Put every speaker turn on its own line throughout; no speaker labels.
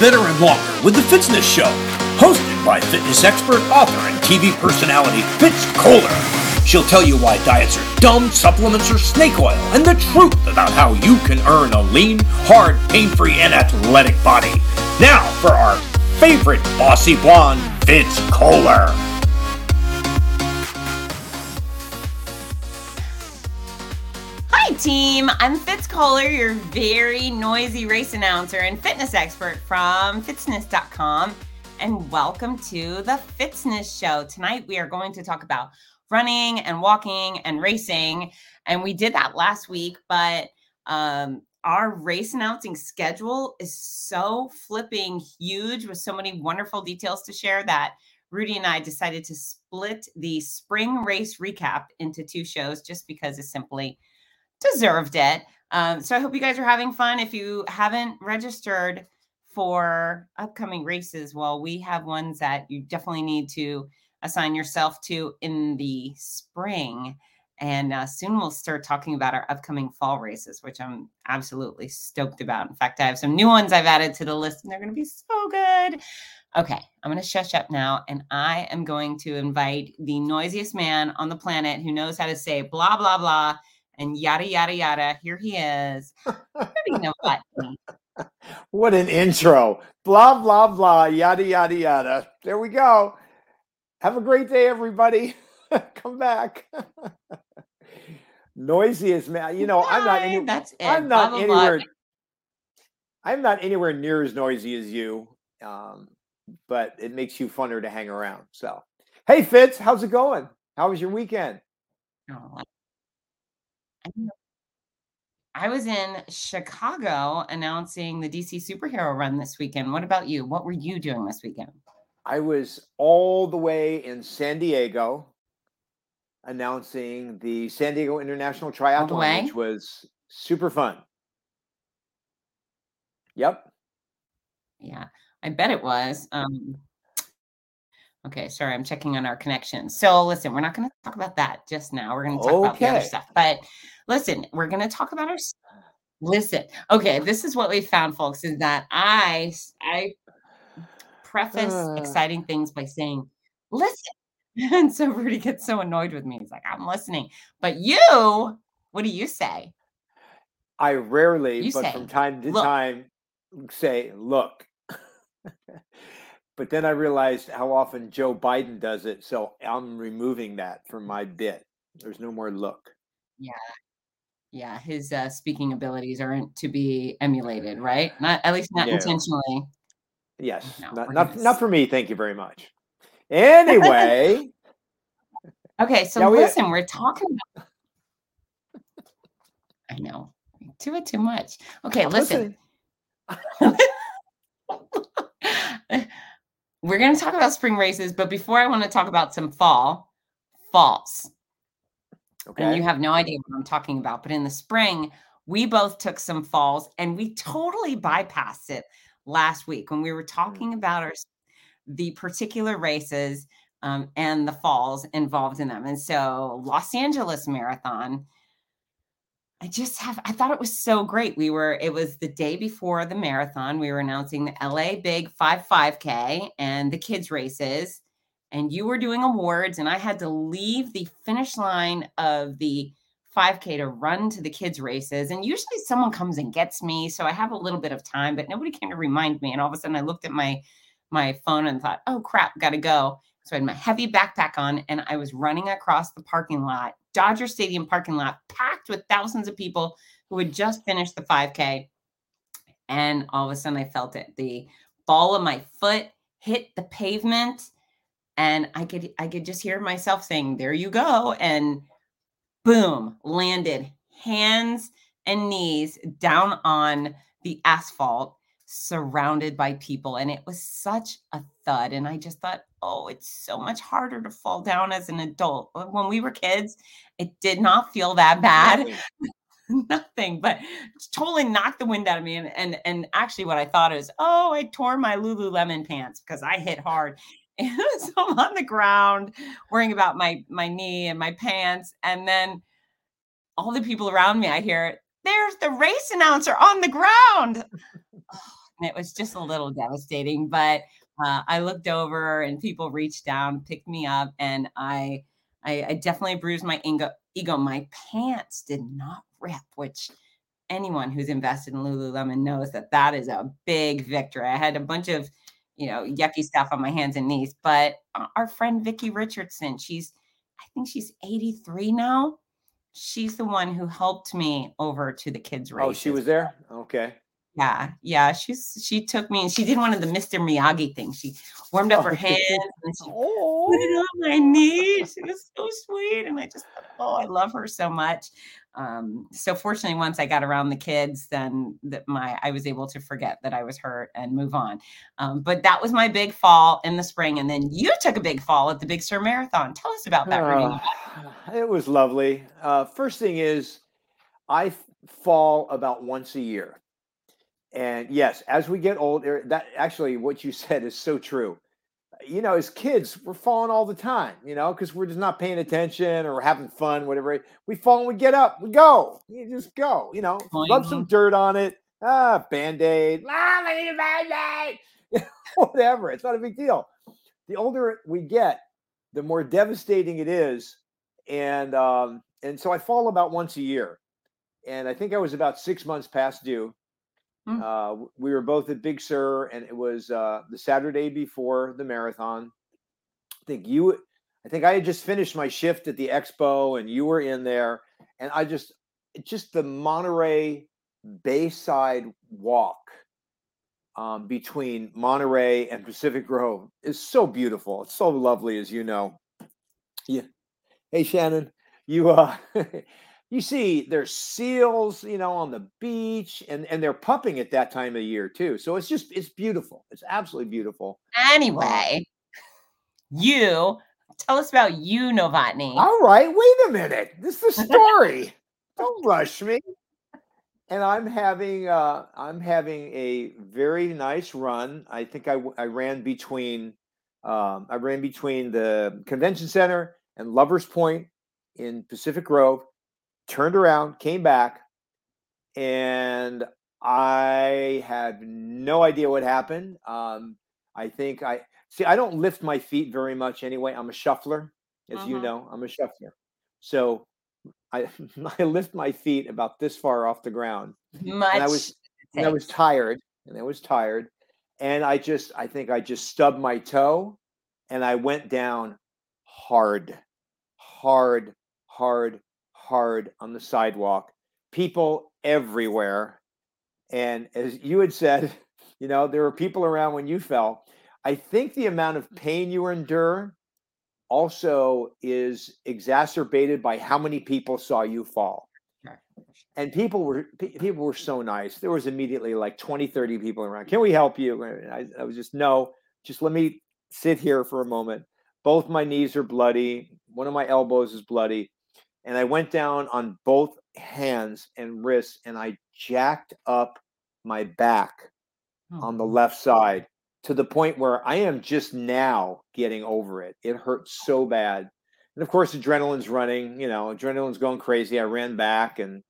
better, and longer with the Fitzness Show, hosted by fitness expert, author, and TV personality Fitz Koehler. She'll tell you why diets are dumb, supplements are snake oil, and the truth about how you can earn a lean, hard, pain-free, and athletic body. Now for our favorite bossy blonde, Fitz
Koehler. Team. I'm Fitz Koehler, your very noisy race announcer and fitness expert from Fitzness.com. And welcome to the Fitzness Show. Tonight, we are going to talk about running and walking and racing. And we did that last week, but um, our race announcing schedule is so flipping huge with so many wonderful details to share that Rudy and I decided to split the spring race recap into two shows just because it's simply deserved it. Um, so I hope you guys are having fun. If you haven't registered for upcoming races, well, we have ones that you definitely need to assign yourself to in the spring. And uh, soon we'll start talking about our upcoming fall races, which I'm absolutely stoked about. In fact, I have some new ones I've added to the list, and they're going to be so good. Okay, I'm going to shush up now, and I am going to invite the noisiest man on the planet who knows how to say blah, blah, blah and yada yada yada. Here he is.
what an intro. Blah blah blah yada yada yada. There we go. Have a great day, everybody. Come back. Noisiest man. You know, I'm not. Any,
That's it.
I'm not
blah,
anywhere.
blah.
I'm not anywhere near as noisy as you, um, but it makes you funner to hang around. So, hey, Fitz, how's it going? How was your weekend?
Oh, I was in Chicago announcing the DC superhero run this weekend. What about you? What were you doing this weekend?
I was all the way in San Diego announcing the San Diego International? Triathlon, which was super fun. Yep.
Yeah, I bet it was. Um, okay, sorry, I'm checking on our connection. So listen, we're not going to talk about that just now. We're going to talk about the other stuff. But listen, we're going to talk about our listen. Okay, this is what we found, folks, is that I I preface
Uh.
exciting things by saying, listen. And so Rudy gets so annoyed with me. He's like, I'm listening. But you, what do you say?
I rarely,
You
but
say,
from time to
"Look."
time, say, look. but then I realized how often Joe Biden does it. So I'm removing that from my bit. There's no more look.
Yeah. Yeah, his uh, speaking abilities aren't to be emulated, right? Not at least not
No.
intentionally.
Yes.
No,
not, not, not for me. Thank you very much. Anyway,
Okay, so
we-
listen, we're talking about. I know, do it too much. Okay,
I'm
listen. we're going to talk about spring races, but before I want to talk about some fall falls.
Okay.
And you have no idea what I'm talking about. But in the spring, we both took some falls and we totally bypassed it last week when we were talking about our the particular races um, and the falls involved in them. And so, Los Angeles Marathon, I just have, I thought it was so great. We were, it was the day before the marathon. We were announcing the LA Big 5 5K and the kids' races. And you were doing awards, and I had to leave the finish line of the 5K to run to the kids' races. And usually someone comes and gets me. So I have a little bit of time, but nobody came to remind me. And all of a sudden I looked at my my phone and thought, oh crap, gotta go. So I had my heavy backpack on and I was running across the parking lot, Dodger Stadium parking lot, packed with thousands of people who had just finished the 5K. And all of a sudden I felt it. The ball of my foot hit the pavement and I could I could just hear myself saying, "There you go." And boom, landed hands and knees down on the asphalt surrounded by people and it was such a thud and I just thought, "Oh, it's so much harder to fall down as an adult." When we were kids, it did not feel that bad
Nothing.
nothing, but totally knocked the wind out of me. And and and actually, what I thought is, oh, I tore my Lululemon pants because I hit hard. And so I'm on the ground worrying about my my knee and my pants, and then all the people around me, I hear, "There's the race announcer on the ground." And it was just a little devastating. But uh, I looked over, and people reached down, picked me up, and I, I, I definitely bruised my ego. Ego. My pants did not rip, which anyone who's invested in Lululemon knows that that is a big victory. I had a bunch of, you know, yucky stuff on my hands and knees, but uh, our friend Vicki Richardson, she's, I think she's 83 now. She's the one who helped me over to the kids' race.
Oh, she was there. Okay.
Yeah, yeah. She's she took me and she did one of the Mr. Miyagi things. She warmed up her hands and she
Oh,
put it on my knee. It was so sweet. And I just thought, oh, I love her so much. Um, so fortunately, once I got around the kids, then that my I was able to forget that I was hurt and move on. Um, but that was my big fall in the spring. And then you took a big fall at the Big Sur Marathon. Tell us about that,
Uh, it was lovely. Uh, first thing is, I fall about once a year. And yes, as we get older, that actually what you said is so true. You know, as kids, we're falling all the time, you know, because we're just not paying attention or having fun, whatever. We fall and we get up, we go. You just go, you know, rub some dirt on it. Ah, band aid. Mom, I need a band aid. whatever. It's not a big deal. The older we get, the more devastating it is. And um, and so I fall about once a year. And I think I was about six months past due.
Hmm.
Uh, we were both at Big Sur, and it was uh, the Saturday before the marathon. I think you, I think I had just finished my shift at the expo, and you were in there, and I just, just the Monterey Bayside walk um, between Monterey and Pacific Grove is so beautiful. It's so lovely, as you know. Yeah. Hey, Shannon, you uh, you see there's seals, you know, on the beach, and and they're pumping at that time of year too. So it's just it's beautiful. It's absolutely beautiful.
Anyway, you tell us about you, Novotny.
All right, wait a minute. This is the story. Don't rush me. And I'm having uh I'm having a very nice run. I think i i ran between um I ran between the convention center and Lovers Point in Pacific Grove, turned around, came back, and I had no idea what happened. Um I think I see I don't lift my feet very much anyway. I'm a shuffler, as you
Mhm.
know. I'm a shuffler. So I I lift my feet about this far off the ground,
Much.
and I was and I was tired, and I was tired, and I just I think I just stubbed my toe, and I went down hard, hard, hard, hard on the sidewalk. People everywhere, and as you had said, you know there were people around when you fell. I think the amount of mm-hmm. pain you endure also is exacerbated by how many people saw you fall. And people were people were so nice. There was immediately like 20 30 people around. Can we help you? And I, I was just no just let me sit here for a moment. Both my knees are bloody. One of my elbows is bloody and i went down on both hands and wrists and i jacked up my back oh, on the
Oh,
left side to the point where I am just now getting over it. It hurts so bad. And of course, adrenaline's running, you know, adrenaline's going crazy. I ran back and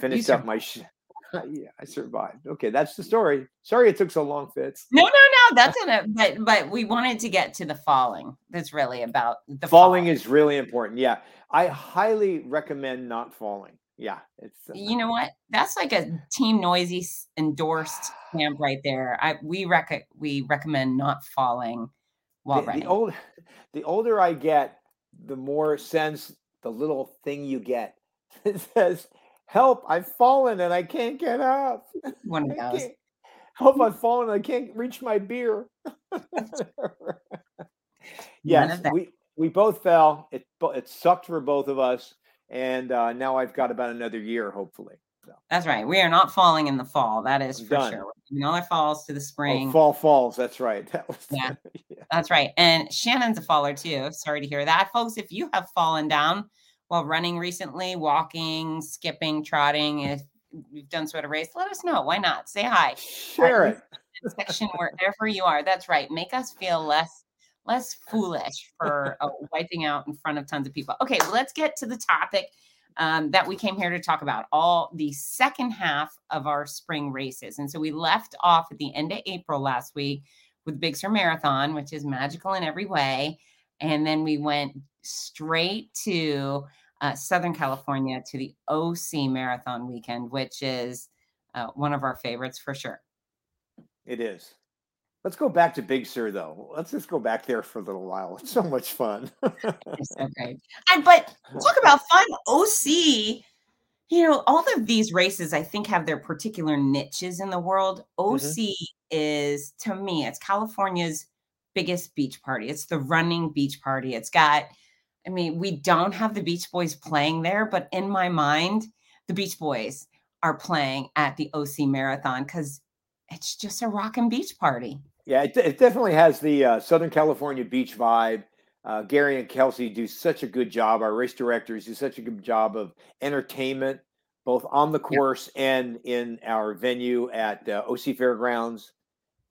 finished up my. Sh- yeah, I survived. Okay, that's the story. Sorry it took so long, Fitz.
No, no, no. That's in it. But but we wanted to get to the falling. That's really about the
Falling
fall.
is really important. Yeah, I highly recommend not falling. Yeah, it's. uh,
You know what? That's like a Team Noisy endorsed camp right there. I we rec- we recommend not falling while
the,
running.
the old, the older I get, the more sense the little thing you get. It says, "Help! I've fallen and I can't get up.
One of those.
help! I've fallen. and I can't reach my beer." yes, we we both fell. It it sucked for both of us, and uh, now I've got about another year, hopefully. So,
That's right. We are not falling in the fall. That is for
done.
sure. Giving our falls to the
oh,
spring.
fall falls. That's right. That was
Yeah.
yeah.
That's right. And Shannon's a faller too. Sorry to hear that. Folks, if you have fallen down while running recently, walking, skipping, trotting, if you've done sort of race, let us know. Why not? Say hi.
Share it.
section wherever you are. That's right. Make us feel less less foolish for uh, wiping out in front of tons of people. Okay, well, let's get to the topic. um, that we came here to talk about all the second half of our spring races. And so we left off at the end of April last week with Big Sur Marathon, which is magical in every way. And then we went straight to uh, Southern California to the OC Marathon weekend, which is uh, one of our favorites for sure.
It is. Let's go back to Big Sur, though. Let's just go back there for a little while. It's so much fun.
great. And but talk about fun. OC, you know, all of these races I think have their particular niches in the world. OC mm-hmm. is to me, it's California's biggest beach party. It's the running beach party. It's got, I mean, we don't have the Beach Boys playing there, but in my mind, the Beach Boys are playing at the OC Marathon because it's just a rock and beach party.
Yeah, it, it definitely has the uh, Southern California beach vibe. Uh, Gary and Kelsey do such a good job. Our race directors do such a good job of entertainment, both on the course and in our venue at uh, OC Fairgrounds.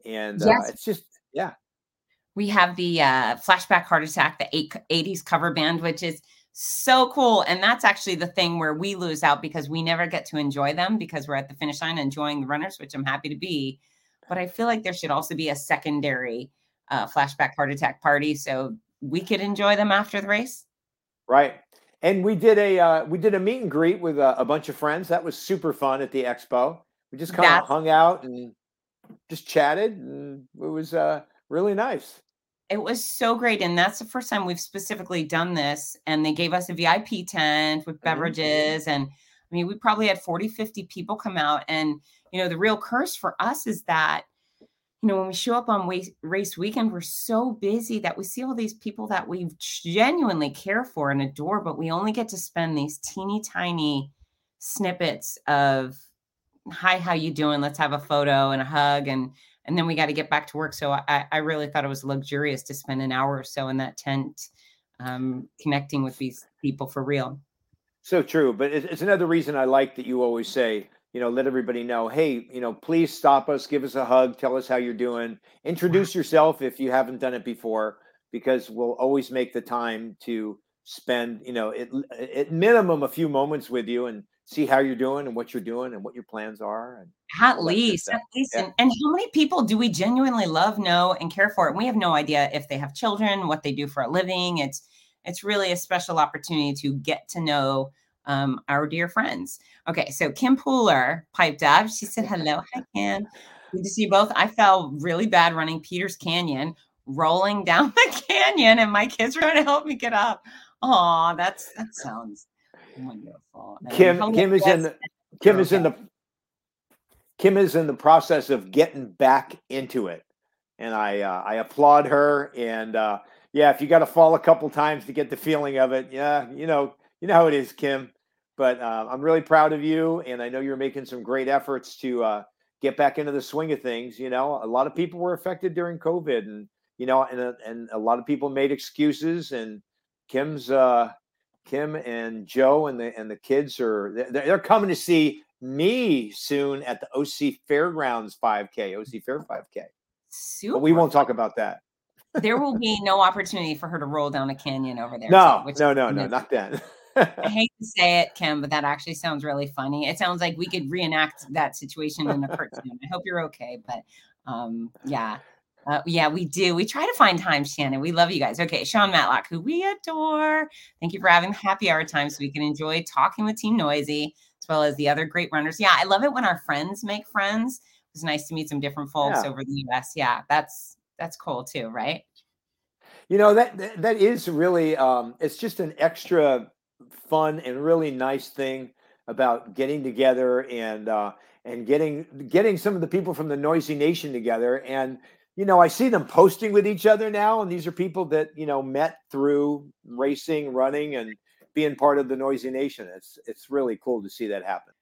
And uh, yes. it's just, yeah.
We have the uh, Flashback Heart Attack, the 80s cover band, which is so cool. And that's actually the thing where we lose out because we never get to enjoy them because we're at the finish line enjoying the runners, which I'm happy to be. But I feel like there should also be a secondary uh, flashback heart attack party so we could enjoy them after the race.
Right. And we did a uh, we did a meet and greet with a, a, bunch of friends. That was super fun at the expo. We just kind of hung out and just chatted, and it was uh, really nice.
It was so great. And that's the first time we've specifically done this. And they gave us a VIP tent with mm-hmm. beverages. Mm-hmm. And I mean, we probably had 40, 50 people come out. And, you know, the real curse for us is that, you know, when we show up on race weekend, we're so busy that we see all these people that we genuinely care for and adore, but we only get to spend these teeny tiny snippets of, hi, how you doing? Let's have a photo and a hug. And, and then we got to get back to work. So I, I really thought it was luxurious to spend an hour or so in that tent, um, connecting with these people for real.
So true, but it's another reason I like that you always say, you know, let everybody know, hey, you know, please stop us, give us a hug, tell us how you're doing, introduce yourself if you haven't done it before, because we'll always make the time to spend, you know, at, at minimum a few moments with you and see how you're doing and what you're doing and what your plans are. And
at least, at least. Yeah. And, and, how many people do we genuinely love, know, and care for? And we have no idea if they have children, what they do for a living. It's it's really a special opportunity to get to know um, our dear friends. Okay, so Kim Pooler piped up. She said, "Hello, hi Kim. Good to see you both. I fell really bad running Peters Canyon, rolling down the canyon, and my kids were trying to help me get up. Oh, that's that sounds Wonderful.
Kim Kim is in the, Kim is in the Kim is in the process of getting back into it, and I uh, I applaud her. And uh, yeah, if you got to fall a couple times to get the feeling of it, yeah, you know you know how it is, Kim. But uh, I'm really proud of you, and I know you're making some great efforts to uh, get back into the swing of things. You know, a lot of people were affected during COVID, and you know, and uh, and a lot of people made excuses, and Kim's uh, Kim and Joe and the and the kids are they're, they're coming to see me soon at the OC Fairgrounds 5K, OC Fair 5K. Super. But we won't talk about that.
there will be no opportunity for her to roll down a canyon over there.
No, too, no, no, no, not then.
I hate to say it, Kim, but that actually sounds really funny. It sounds like we could reenact that situation in a cartoon. I hope you're okay, but um, yeah, uh, yeah, we do. We try to find time, Shannon. We love you guys. Okay, Sean Matlock, who we adore. Thank you for having the happy hour time so we can enjoy talking with Team Noisy as well as the other great runners. Yeah, I love it when our friends make friends. It was nice to meet some different folks yeah. over the US. Yeah, that's that's cool too, right?
You know that that, that is really um, it's just an extra fun and really nice thing about getting together and uh, and getting getting some of the people from the Noisy Nation together and you know, I see them posting with each other now, and these are people that you know met through racing, running, and being part of the Noisy Nation. It's it's really cool to see that happen.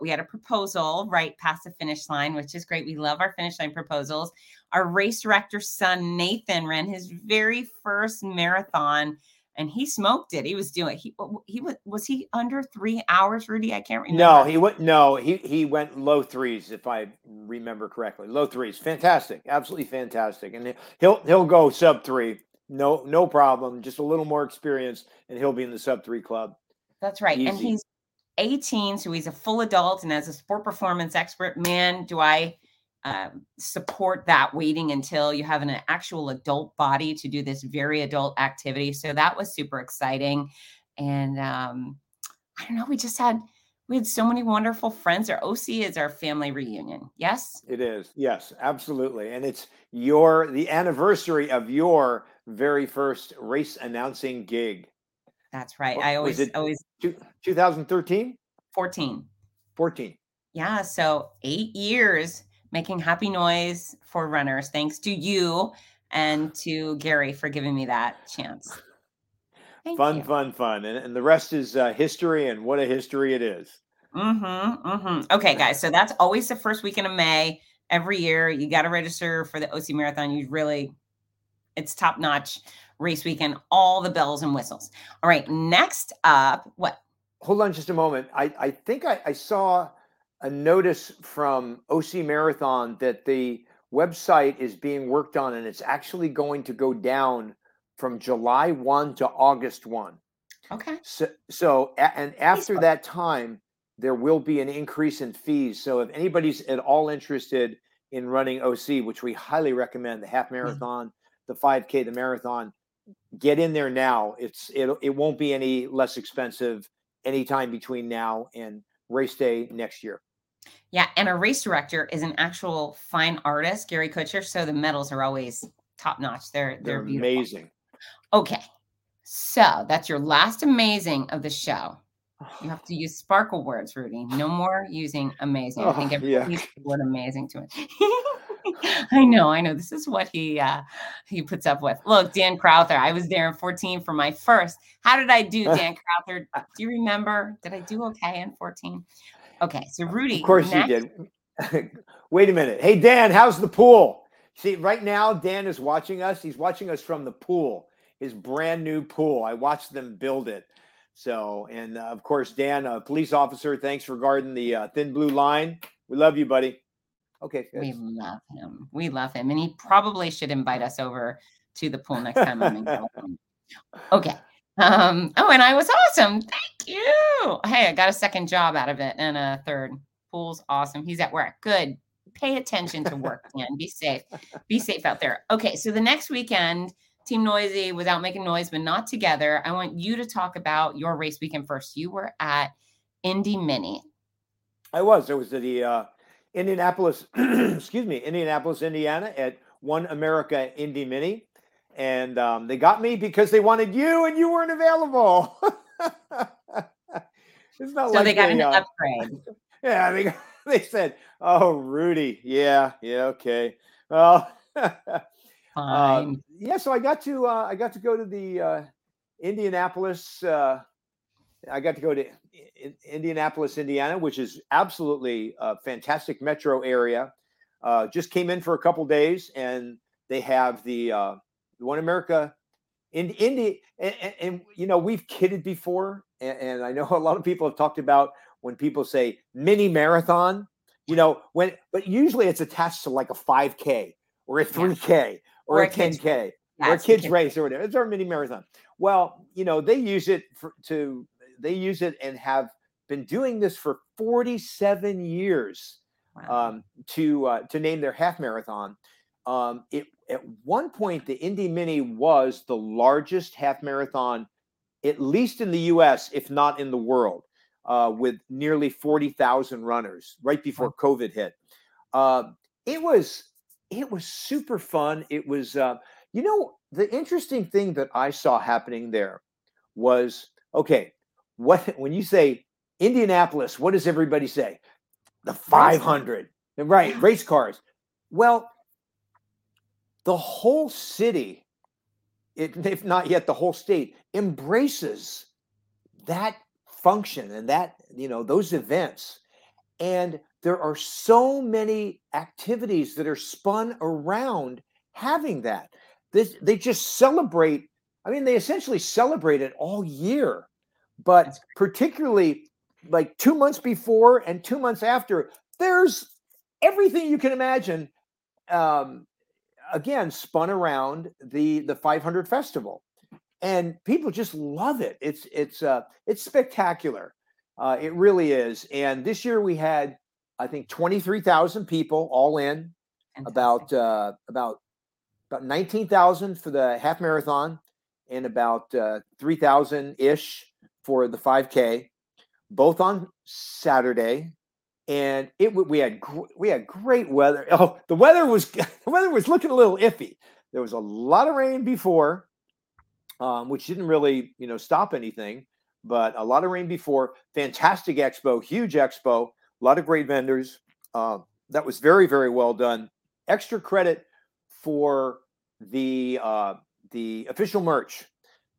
We had a proposal right past the finish line, which is great. We love our finish line proposals. Our race director's son Nathan ran his very first marathon and he smoked it. He was doing he he was was he under three hours, Rudy? I can't remember.
No, he went no, he he went low threes if I remember correctly. Low threes, fantastic, absolutely fantastic, and he'll he'll go sub three, no no problem. Just a little more experience, and he'll be in the sub three club.
That's right, Easy. and he's 18, so he's a full adult, and as a sport performance expert, man, do I um, support that waiting until you have an actual adult body to do this very adult activity. So that was super exciting. And um, I don't know, we just had we had so many wonderful friends. Our OC is our family reunion. Yes,
it is. Yes, absolutely. And it's your the anniversary of your very first race announcing gig.
That's right. What, I always it always
2013?
14.
14.
Yeah, so 8 years making happy noise for runners. Thanks to you and to Gary for giving me that chance.
Thank fun, you. fun, fun. And, and the rest is uh, history, and what a history it is.
Mm-hmm, mm-hmm. Okay, guys. So that's always the first weekend of May. Every year, you got to register for the OC Marathon. You really, it's top notch race weekend, all the bells and whistles. All right, next up, what?
Hold on just a moment. I, I think I, I saw a notice from OC Marathon that the website is being worked on and it's actually going to go down from July 1 to August 1.
Okay.
So, so and after that time, there will be an increase in fees. So if anybody's at all interested in running OC, which we highly recommend, the half mm-hmm. marathon, mm-hmm. the 5K, the marathon, get in there now. It's it, it won't be any less expensive anytime between now and race day next year.
Yeah, and a race director is an actual fine artist, Gary Kutscher. So the medals are always top notch. They're they're, they're
amazing.
Okay, so that's your last amazing of the show. You have to use sparkle words, Rudy. No more using amazing. I think oh, everybody yeah. the word amazing to it. I know, I know. This is what he uh he puts up with. Look, Dan Crowther. I was there in 14 for my first. How did I do, Dan Crowther? Do you remember? Did I do okay in 14? Okay, so Rudy.
Of course next... you did. Wait a minute. Hey Dan, how's the pool? See, right now Dan is watching us. He's watching us from the pool, his brand new pool. I watched them build it. So, and uh, of course, Dan, a police officer, thanks for guarding the uh, thin blue line. We love you, buddy. Okay.
We love him. We love him. And he probably should invite us over to the pool next time I'm in California. Okay. Um, oh, and I was awesome. Thank you. Hey, I got a second job out of it and a third. Pool's awesome. He's at work. Good. Pay attention to work, man. Be safe. Be safe out there. Okay. So the next weekend, Team Noisy without making noise, but not together. I want you to talk about your race weekend first. You were at Indy Mini.
I was. I was at the uh, Indianapolis, excuse me, Indianapolis, Indiana at One America Indy Mini. And um, they got me because they wanted you and you weren't available.
it's not so like they got they, an uh, upgrade.
Yeah, they, they said, oh, Rudy. Yeah, yeah, okay. Well,
Fine.
Uh, yeah, so I got to uh, I got to go to the uh, Indianapolis. Uh, I got to go to Indianapolis, Indiana, which is absolutely a fantastic metro area. Uh, just came in for a couple days, and they have the uh, One America in india and, and, and, you know we've kidded before, and, and I know a lot of people have talked about when people say mini marathon. You know when, but usually it's attached to like a 5K or a 3K or, or a 10K or a kids race or whatever. It's our mini marathon. Well, you know, they use it for, to they use it and have been doing this for 47 years wow. um, to uh, to name their half marathon. Um, it at one point the Indy Mini was the largest half marathon, at least in the U.S., if not in the world, uh, with nearly 40,000 runners right before COVID hit. Uh, it was it was super fun. It was, uh, you know, the interesting thing that I saw happening there was okay. What when you say Indianapolis, what does everybody say? The 500, right? Race cars. Well, the whole city, it, if not yet the whole state, embraces that function and that you know those events, and there are so many activities that are spun around having that. This, they just celebrate. I mean, they essentially celebrate it all year, but particularly like two months before and two months after, there's everything you can imagine. Um, again, spun around the the 500 festival, and people just love it. It's it's uh, it's spectacular. Uh, it really is. And this year we had, I think, 23,000 people all in,
Fantastic.
about uh, about about 19,000 for the half marathon and about uh, 3,000 ish for the 5K, both on Saturday. And it we had we had great weather. Oh, the weather was the weather was looking a little iffy. There was a lot of rain before, um, which didn't really you know stop anything, but a lot of rain before. Fantastic expo, huge expo, a lot of great vendors. Uh, that was very very well done. Extra credit for the uh, the official merch.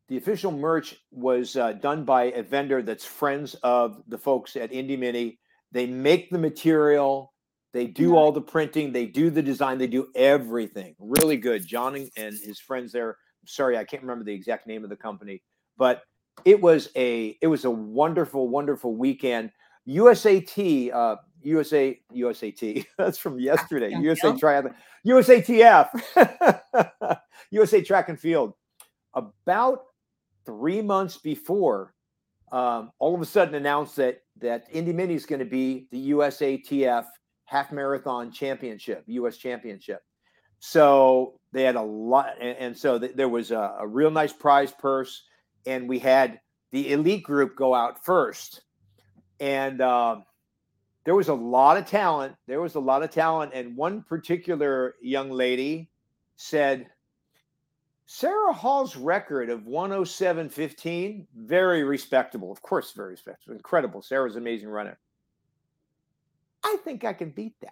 The official merch was uh, done by a vendor that's friends of the folks at Indy Mini. They make the material, they do all the printing, they do the design, they do everything. Really good. John and his friends there. Sorry, I can't remember the exact name of the company, but it was a it was a wonderful, wonderful weekend. USAT, uh, USA, USAT. That's from yesterday.
and
USA
field?
Triathlon, USATF, USA Track and Field. About three months before, um, all of a sudden announced that that Indy Mini is going to be the USATF Half Marathon Championship, U.S. Championship. So they had a lot, and, and so th- there was a, a real nice prize purse, and we had the elite group go out first, and um, there was a lot of talent. There was a lot of talent, and one particular young lady said, Sara Hall's record of 107.15, very respectable. Of course, very respectable. Incredible. Sara's an amazing runner. I think I can beat that.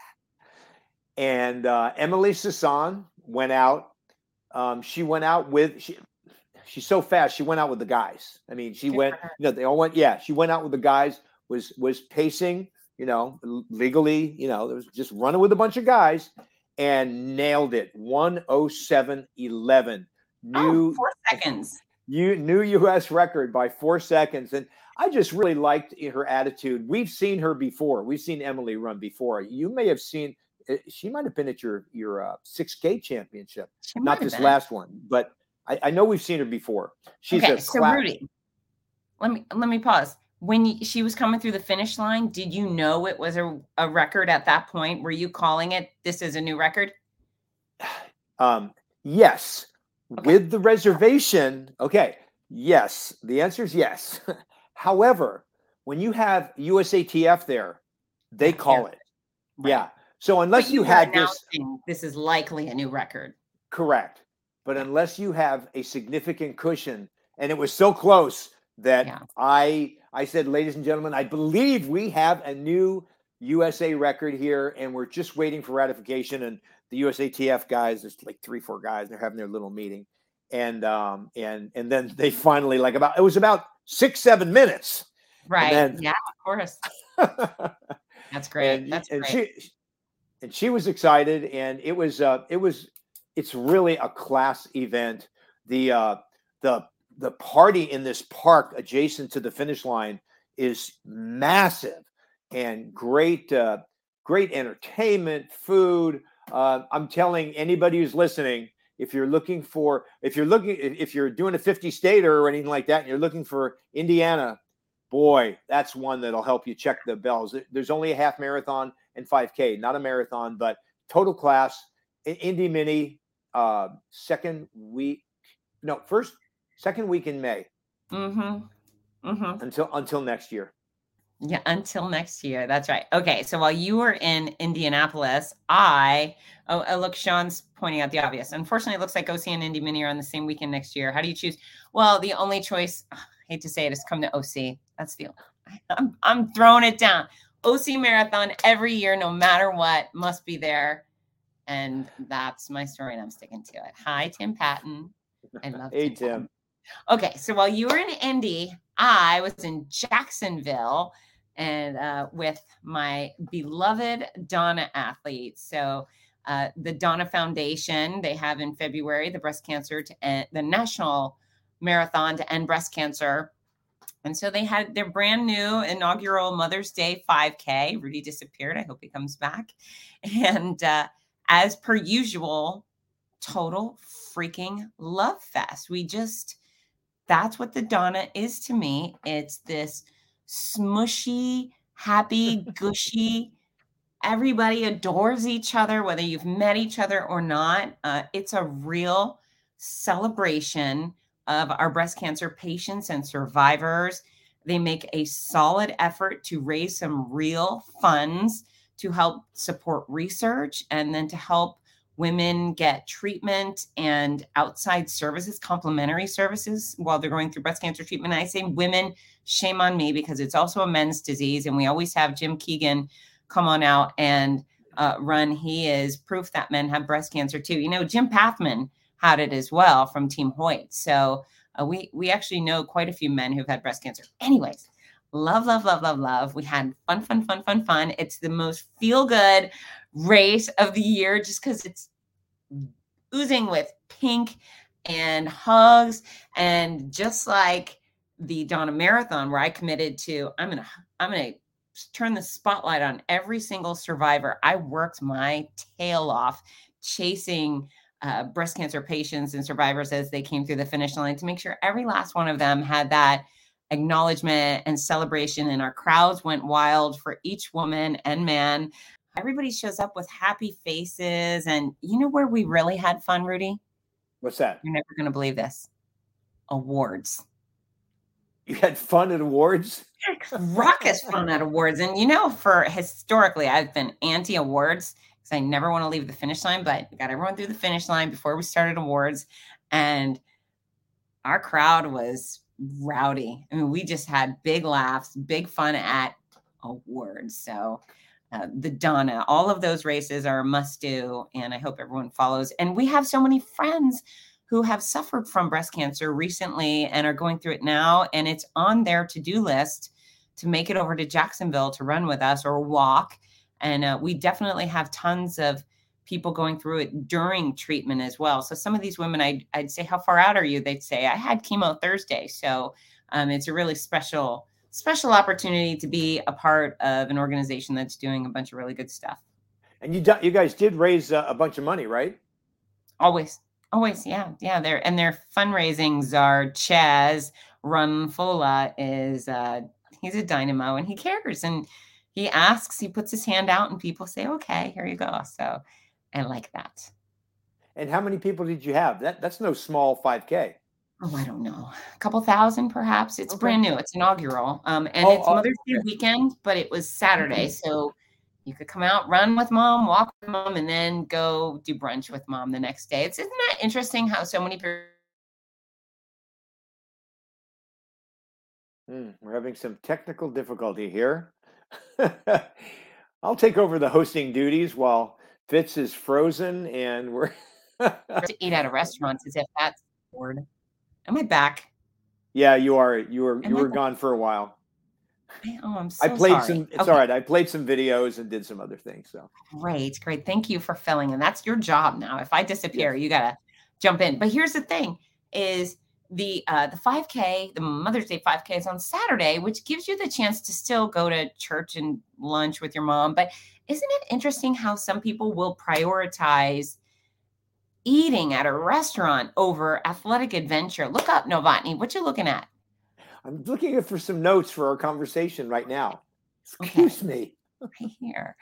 And uh, Emily Sisson went out. Um, she went out with she. She's so fast. She went out with the guys. I mean, she
Good
went. You know, they all went. Yeah, she went out with the guys. Was was pacing. You know, legally. You know, there was just running with a bunch of guys, and nailed it. 107.11
Oh,
new
four seconds.
you new US record by 4 seconds and I just really liked her attitude. We've seen her before. We've seen Emily run before. You may have seen uh, she might have been at your your uh, 6K championship,
She
not this
been.
last one, but I, I know we've seen her before. She's
okay,
a
so Rudy, let me let me pause. When you, she was coming through the finish line, did you know it was a, a record at that point? Were you calling it this is a new record?
Um, yes,
Okay.
with the reservation. Okay, yes. The answer is yes. However, when you have USATF there, they
Yeah,
call it.
Right.
Yeah. So unless you,
were
had this,
this is likely a new record.
correct. But unless you have a significant cushion, and it was so close that
Yeah.
I I said, ladies and gentlemen, I believe we have a new USA record here, and we're just waiting for ratification. And the USATF guys, there's like three, four guys, they're having their little meeting. And um and and then they finally like about it was about six, seven minutes.
Right.
then-
yeah, of course. That's great.
and,
That's
and
great.
she and she was excited and it was uh it was it's really a class event the uh the the party in this park adjacent to the finish line is massive and great uh great entertainment food uh, i'm telling anybody who's listening if you're looking for if you're looking if you're doing a 50 stater or anything like that and you're looking for indiana boy that's one that'll help you check the bells there's only a half marathon and 5k not a marathon but total class indy mini uh second week no first second week in may
Mm-hmm. Mm-hmm.
until until next year
Yeah, until next year. That's right. Okay, so while you were in Indianapolis, I oh, oh look, Sean's pointing out the obvious. Unfortunately, it looks like OC and Indy Mini are on the same weekend next year. How do you choose? Well, the only choice, I hate to say it, is come to OC. That's the I'm I'm throwing it down. OC marathon every year, no matter what, must be there. And that's my story, and I'm sticking to it. Hi, Tim Patton. I love
hey
Tim.
Tim
Okay, so while you were in Indy, I was in Jacksonville and uh, with my beloved Donna athletes. So uh, the Donna Foundation, they have in February the breast cancer to end, the national marathon to end breast cancer. And so they had their brand new inaugural Mother's Day 5K. Rudy disappeared. I hope he comes back. And uh, as per usual, total freaking love fest. We just, that's what the Donna is to me. It's this smushy, happy, gushy. Everybody adores each other, whether you've met each other or not. Uh, it's a real celebration of our breast cancer patients and survivors. They make a solid effort to raise some real funds to help support research and then to help women get treatment and outside services, complementary services while they're going through breast cancer treatment. I say women, shame on me because it's also a men's disease. And we always have Jim Keegan come on out and uh, run. He is proof that men have breast cancer too. You know, Jim Pathman had it as well from Team Hoyt. So uh, we we actually know quite a few men who've had breast cancer. Anyways, love, love, love, love, love. We had fun, fun, fun, fun, fun. It's the most feel good race of the year just because it's oozing with pink and hugs. And just like the Donna Marathon, where I committed to, I'm gonna, I'm gonna turn the spotlight on every single survivor. I worked my tail off chasing uh, breast cancer patients and survivors as they came through the finish line to make sure every last one of them had that acknowledgement and celebration. And our crowds went wild for each woman and man. Everybody shows up with happy faces. And you know where we really had fun, Rudy?
What's that?
You're never going to believe this awards.
You had fun at awards?
Raucous fun at awards. And you know, for historically, I've been anti awards because I never want to leave the finish line, but we got everyone through the finish line before we started awards. And our crowd was rowdy. I mean, we just had big laughs, big fun at awards. So, uh, the Donna, all of those races are a must do. And I hope everyone follows. And we have so many friends who have suffered from breast cancer recently and are going through it now. And it's on their to do list to make it over to Jacksonville to run with us or walk. And uh, we definitely have tons of people going through it during treatment as well. So some of these women, I'd, I'd say, how far out are you? They'd say, I had chemo Thursday. So um, it's a really special, special opportunity to be a part of an organization that's doing a bunch of really good stuff.
And you, you guys did raise uh, a bunch of money, right?
Always, always, yeah, yeah. Their and their fundraisings are Chaz Runfola is uh, he's a dynamo and he cares and he asks, he puts his hand out, and people say, "Okay, here you go." So I like that.
And how many people did you have? That that's no small 5K.
Oh, I don't know, a couple thousand perhaps. It's okay. brand new. It's inaugural, um, and oh, it's oh, Mother's Day weekend, but it was Saturday, so you could come out, run with mom, walk with mom, and then go do brunch with mom the next day. It's isn't that interesting how so many people.
Mm, we're having some technical difficulty here. I'll take over the hosting duties while Fitz is frozen and we're
to eat at a restaurant as if that's bored. Am I back?
Yeah, you are. You were Am you I were back? gone for a while.
Oh, I'm so
I played
sorry.
some. It's okay. all right. I played some videos and did some other things. So
great, great. Thank you for filling, and that's your job now. If I disappear, you gotta jump in. But here's the thing: is the uh, the 5K, the Mother's Day 5K is on Saturday, which gives you the chance to still go to church and lunch with your mom. But isn't it interesting how some people will prioritize eating at a restaurant over athletic adventure? Look up Novotny. What you looking at?
I'm looking for some notes for our conversation right now. Excuse okay. me.
Right here.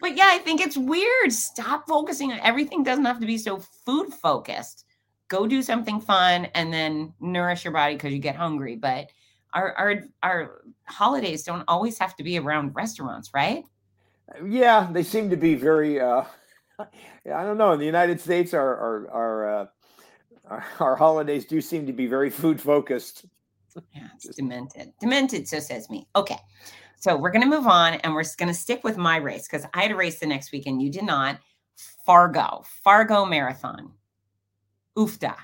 but yeah, I think it's weird. Stop focusing on everything doesn't have to be so food focused go do something fun and then nourish your body because you get hungry. But our our our holidays don't always have to be around restaurants, right?
Yeah, they seem to be very. Uh, I don't know. In the United States, our our our, uh, our, our holidays do seem to be very food focused.
Yeah, it's demented. Demented, so says me. Okay. So we're going to move on and we're going to stick with my race because I had a race the next week and you did not. Fargo, Fargo Marathon. Oofda.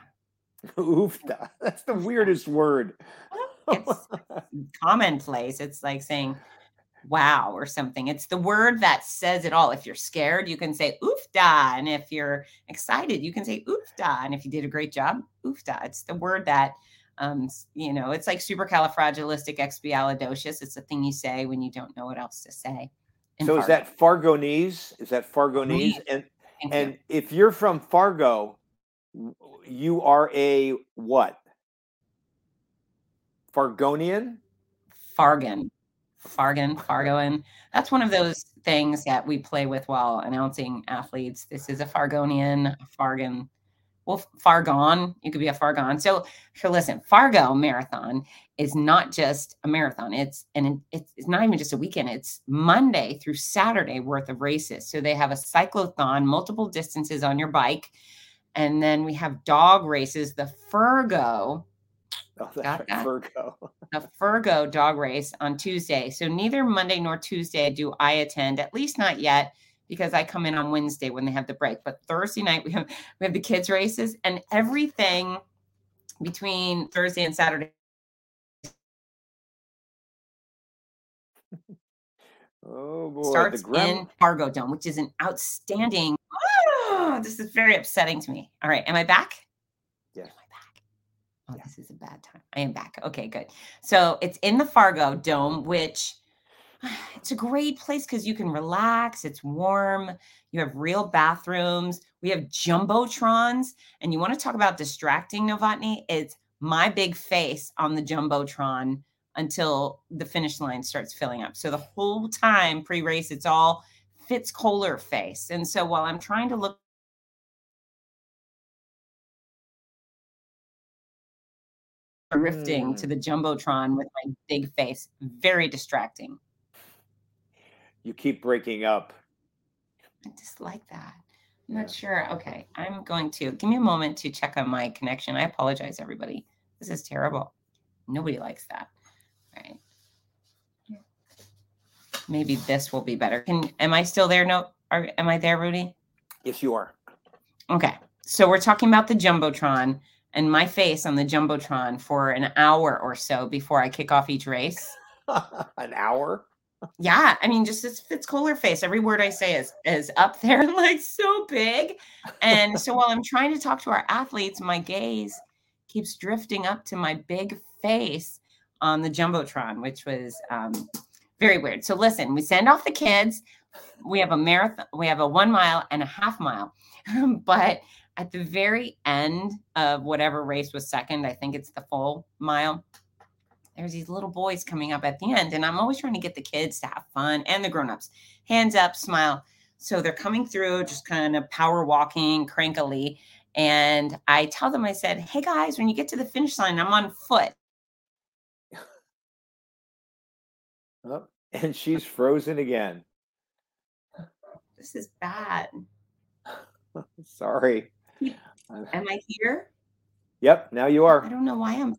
Oofda. That's the weirdest word.
it's commonplace. It's like saying wow or something. It's the word that says it all. If you're scared, you can say oofda. And if you're excited, you can say oofda. And if you did a great job, oofda. It's the word that um, you know, it's like supercalifragilisticexpialidocious. It's the thing you say when you don't know what else to say.
So Fargo. is that Fargonese? Is that Fargonese? And Thank and you. if you're from Fargo, you are a what? Fargonian?
Fargan. Fargan, Fargoan. That's one of those things that we play with while announcing athletes. This is a Fargonian, a Fargan. Well, Fargon, you could be a Fargon. So, so listen, Fargo Marathon is not just a marathon. It's and it's, not even just a weekend. It's Monday through Saturday worth of races. So they have a cyclothon, multiple distances on your bike, and then we have dog races. The Furgo,
Oh, that's right, Virgo.
the Furgo dog race on Tuesday. So neither Monday nor Tuesday do I attend, at least not yet, because I come in on Wednesday when they have the break. But Thursday night we have we have the kids races and everything between Thursday and Saturday.
Oh boy,
starts
the Grem-
in Fargo Dome, which is an outstanding. Oh, this is very upsetting to me. All right, am I back?
Yes.
Am I back? Oh, this is a bad time. I am back. Okay, good. So it's in the Fargo Dome, which it's a great place because you can relax. It's warm. You have real bathrooms. We have jumbotrons, and you want to talk about distracting, Novotny? It's my big face on the jumbotron until the finish line starts filling up. So the whole time pre-race, it's all Fitz Koehler face. And so while I'm trying to look drifting to
Hmm.
the jumbotron with my big face, very distracting.
You keep breaking up.
I just like that. I'm not
Yeah.
sure. Okay, I'm going to give me a moment to check on my connection. I apologize, everybody. This is terrible. Nobody likes that. All right. Maybe this will be better. Can am I still there? No, are, am I there, Rudy?
Yes, you are.
Okay. So we're talking about the Jumbotron and my face on the Jumbotron for an hour or so before I kick off each race.
An hour?
Yeah, I mean, just this Fitz Koehler face. Every word I say is is up there, like so big. And so while I'm trying to talk to our athletes, my gaze keeps drifting up to my big face on the jumbotron, which was um, very weird. So listen, we send off the kids. We have a marathon. We have a one mile and a half mile, but at the very end of whatever race was second, I think it's the full mile there's these little boys coming up at the end and i'm always trying to get the kids to have fun and the grown-ups hands up smile so they're coming through just kind of power walking crankily and i tell them i said hey guys when you get to the finish line i'm on foot
Oh, and she's frozen again.
this is bad
Sorry.
Am i here
Yep, now you are.
i don't know why i'm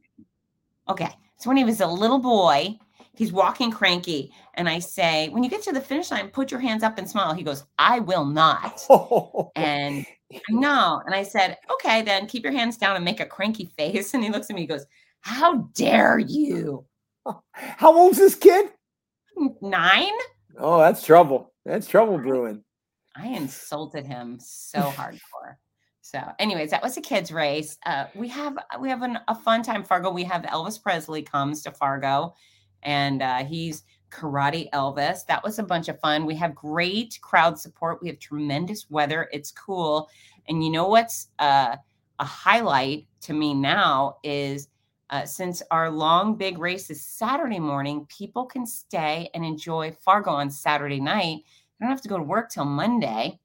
okay so when he was a little boy he's walking cranky and i say when you get to the finish line put your hands up and smile he goes i will not oh. And I know. And I said, okay, then keep your hands down and make a cranky face. And he looks at me, he goes, How dare you?
How old's this kid?
Nine?
Oh, that's trouble. That's trouble brewing.
I insulted him so hardcore. So, anyways, that was a kids' race. Uh, we have we have an, a fun time, Fargo. We have Elvis Presley comes to Fargo, and uh, he's karate Elvis. That was a bunch of fun. We have great crowd support. We have tremendous weather. It's cool, and you know what's uh, a highlight to me now is uh, since our long big race is Saturday morning, people can stay and enjoy Fargo on Saturday night. They don't have to go to work till Monday.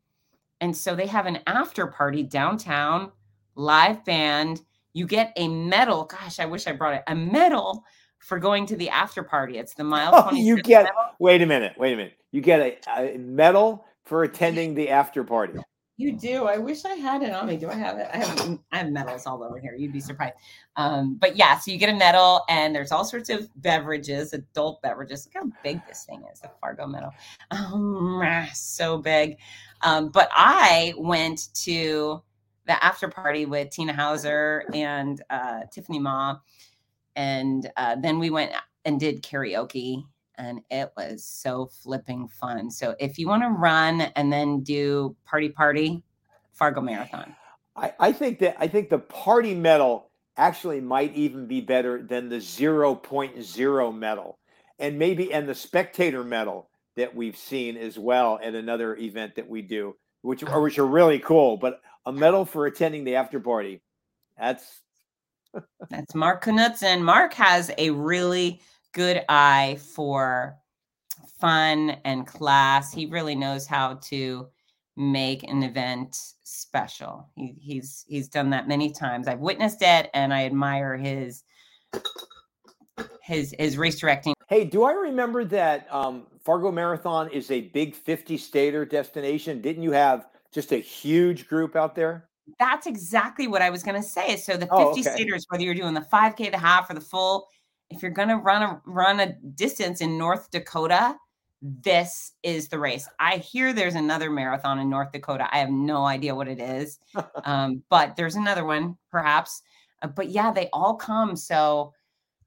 And so they have an after party downtown, live band. You get a medal. Gosh, I wish I brought it. A medal for going to the after party. It's the mile
Oh, you get
medal.
wait a minute, wait a minute. You get a, a medal for attending the after party.
You do. I wish I had it on me. Do I have it? I have I have medals all over here. You'd be surprised. Um, but yeah, so you get a medal, and there's all sorts of beverages, adult beverages. Look how big this thing is, the Fargo medal. Um, so big. Um, but I went to the after party with Tina Hauser and uh, Tiffany Ma, and uh, then we went and did karaoke and it was so flipping fun. So if you want to run and then do party party, Fargo Marathon.
I, I think that I think the party medal actually might even be better than the 0.0 medal and maybe and the spectator medal that we've seen as well at another event that we do which are which are really cool but a medal for attending the after party that's
That's Mark Knutson. Mark has a really good eye for fun and class. He really knows how to make an event special. He, he's he's done that many times. I've witnessed it, and I admire his his his race directing.
Hey, do I remember that um, Fargo Marathon is a big 50 stater destination? Didn't you have just a huge group out there?
That's exactly what I was going to say. So the 50 oh, okay. staters, whether you're doing the 5K, the half, or the full, if you're going to run a run a distance in North Dakota, this is the race. I hear there's another marathon in North Dakota. I have no idea what it is, um, but there's another one perhaps. Uh, but yeah, they all come. So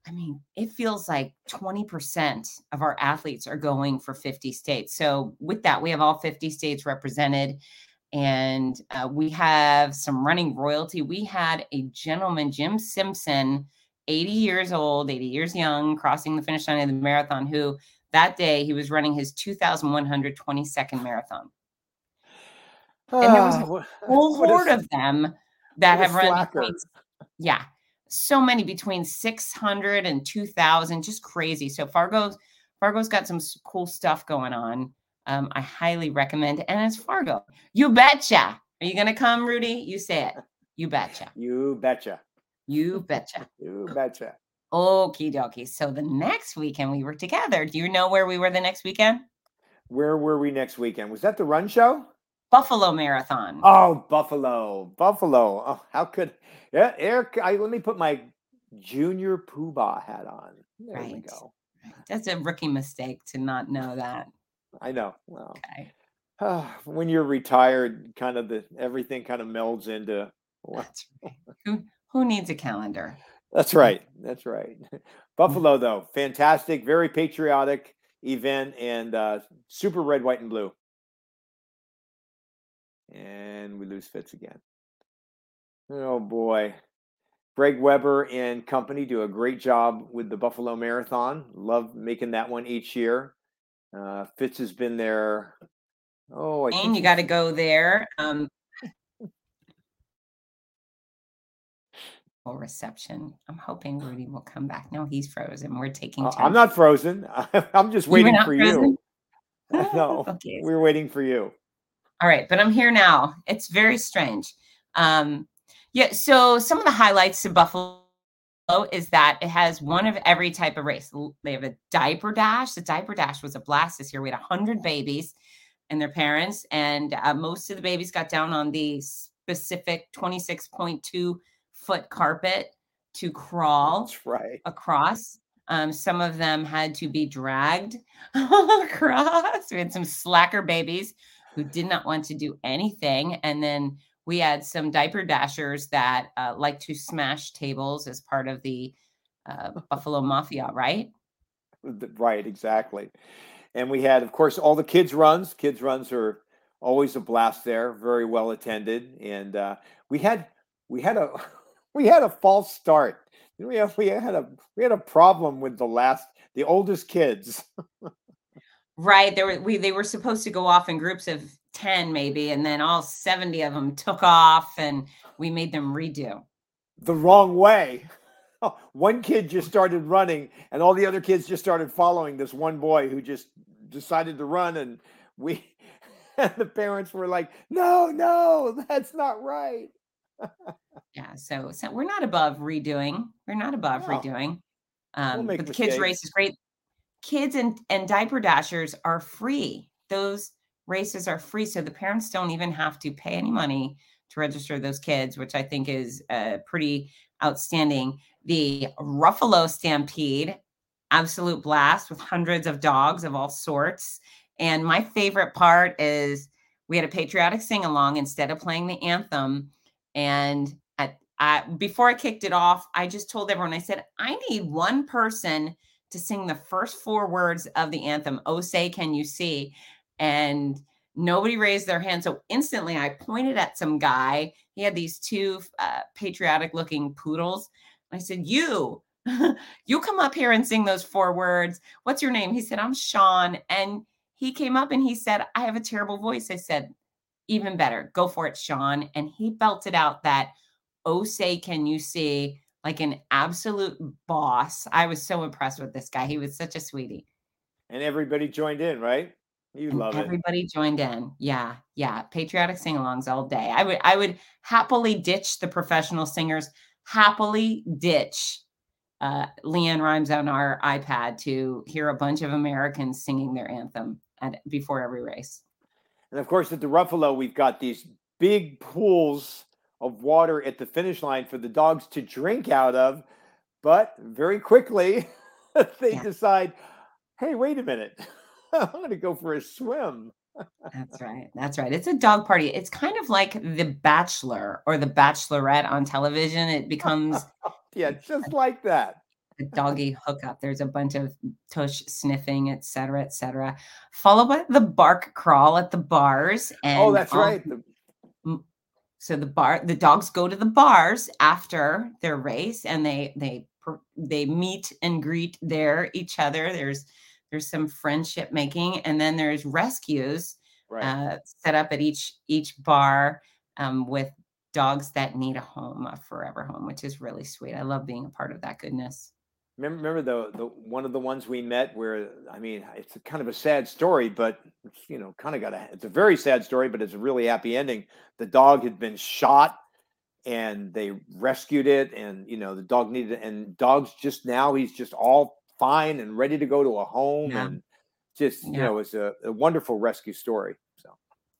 I mean, it feels like 20% of our athletes are going for 50 states. So, with that, we have all 50 states represented and uh, we have some running royalty. We had a gentleman, Jim Simpson, 80 years old, 80 years young, crossing the finish line of the marathon, who that day he was running his 2,122nd marathon. and there was a whole horde of them that have run. Between, yeah, so many between 600 and 2000 just crazy. So fargo's fargo's got some cool stuff going on. Um, i highly recommend and it's fargo. You betcha. Are you gonna come rudy? You say it. You betcha.
You betcha
you betcha
you betcha
okie dokie so the next weekend we were together do you know where we were the next weekend
where were we next weekend was that the run show
Buffalo Marathon.
Oh, Buffalo, Buffalo. Oh, how could yeah, Eric? I, let me put my junior poobah hat on. There right. we go.
That's a rookie mistake to not know that.
I know. Well, okay. Uh, when you're retired, kind of the everything kind of melds into.
That's right. who who needs a calendar?
That's right. That's right. Buffalo, though, fantastic, very patriotic event, and uh, super red, white, and blue and we lose Fitz again. Oh boy. Greg Weber and company do a great job with the Buffalo Marathon. Love making that one each year. Uh, Fitz has been there. Oh,
I and you got to go there. Um, reception. I'm hoping Rudy will come back. No, he's frozen. We're taking.
Uh, I'm not frozen. I'm just waiting for frozen? you. no, okay. we're waiting for you.
All right, but I'm here now. It's very strange. Um, yeah, so some of the highlights to Buffalo is that it has one of every type of race. They have a diaper dash. The diaper dash was a blast this year. We had 100 babies and their parents, and uh, most of the babies got down on the specific 26.2 foot carpet to crawl
right.
across. Um, some of them had to be dragged across. We had some slacker babies who did not want to do anything. And then we had some diaper dashers that uh, like to smash tables as part of the uh, Buffalo Mafia, right?
Right, exactly. And we had, of course, all the kids' runs. Kids' runs are always a blast there, very well attended. And uh, we had we had a we had a false start. We have, we had a we had a problem with the last the oldest kids.
Right. There were we they were supposed to go off in groups of 10 maybe, and then all 70 of them took off and we made them redo.
The wrong way. one kid just started running and all the other kids just started following this one boy who just decided to run and we and the parents were like, "No, no, that's not right."
Yeah, so so we're not above redoing. We're not above no. redoing. Um, we'll but the kids race is great kids and, and diaper dashers are free. Those races are free. So the parents don't even have to pay any money to register those kids, which I think is uh, pretty outstanding. The Ruffalo Stampede, absolute blast with hundreds of dogs of all sorts. And my favorite part is we had a patriotic sing along instead of playing the anthem. And at, before I kicked it off, I just told everyone, I said, I need one person to sing the first four words of the anthem, Oh Say Can You See? And nobody raised their hand. So instantly I pointed at some guy. He had these two uh, patriotic looking poodles. I said, You, you come up here and sing those four words. What's your name? He said, I'm Sean. And he came up and he said, I have a terrible voice. I said, Even better. Go for it, Sean. And he belted out that, Oh, say, can you see? like an absolute boss. I was so impressed with this guy. He was such a sweetie.
And everybody joined in, right? You
And
love it.
everybody joined in. Yeah, yeah. Patriotic sing-alongs all day. I would I would happily ditch the professional singers, happily ditch uh LeAnn Rimes on our iPad to hear a bunch of Americans singing their anthem at before every race.
And of course, at the Ruffalo, we've got these big pools of water at the finish line for the dogs to drink out of. But very quickly, they
Yeah.
decide, hey, wait a minute. I'm going to go for a swim.
That's right. That's right. It's a dog party. It's kind of like The Bachelor or The Bachelorette on television. It becomes
Yeah, just like that.
A doggy hookup. There's a bunch of tush sniffing, et cetera, et cetera. Followed by the bark crawl at the bars. And
oh, that's right. The-
so the bar the dogs go to the bars after their race and they they they meet and greet there each other. There's there's some friendship making and then there's rescues
right.
uh, set up at each each bar um, with dogs that need a home, a forever home, which is really sweet. I love being a part of that goodness.
Remember, remember the the one of the ones we met where I mean it's kind of a sad story, but you know, kind of got a it's a very sad story, but it's a really happy ending. The dog had been shot, and they rescued it, and you know the dog needed and dogs just now he's just all fine and ready to go to a home,
Yeah.
and just you know it's a, a wonderful rescue story. So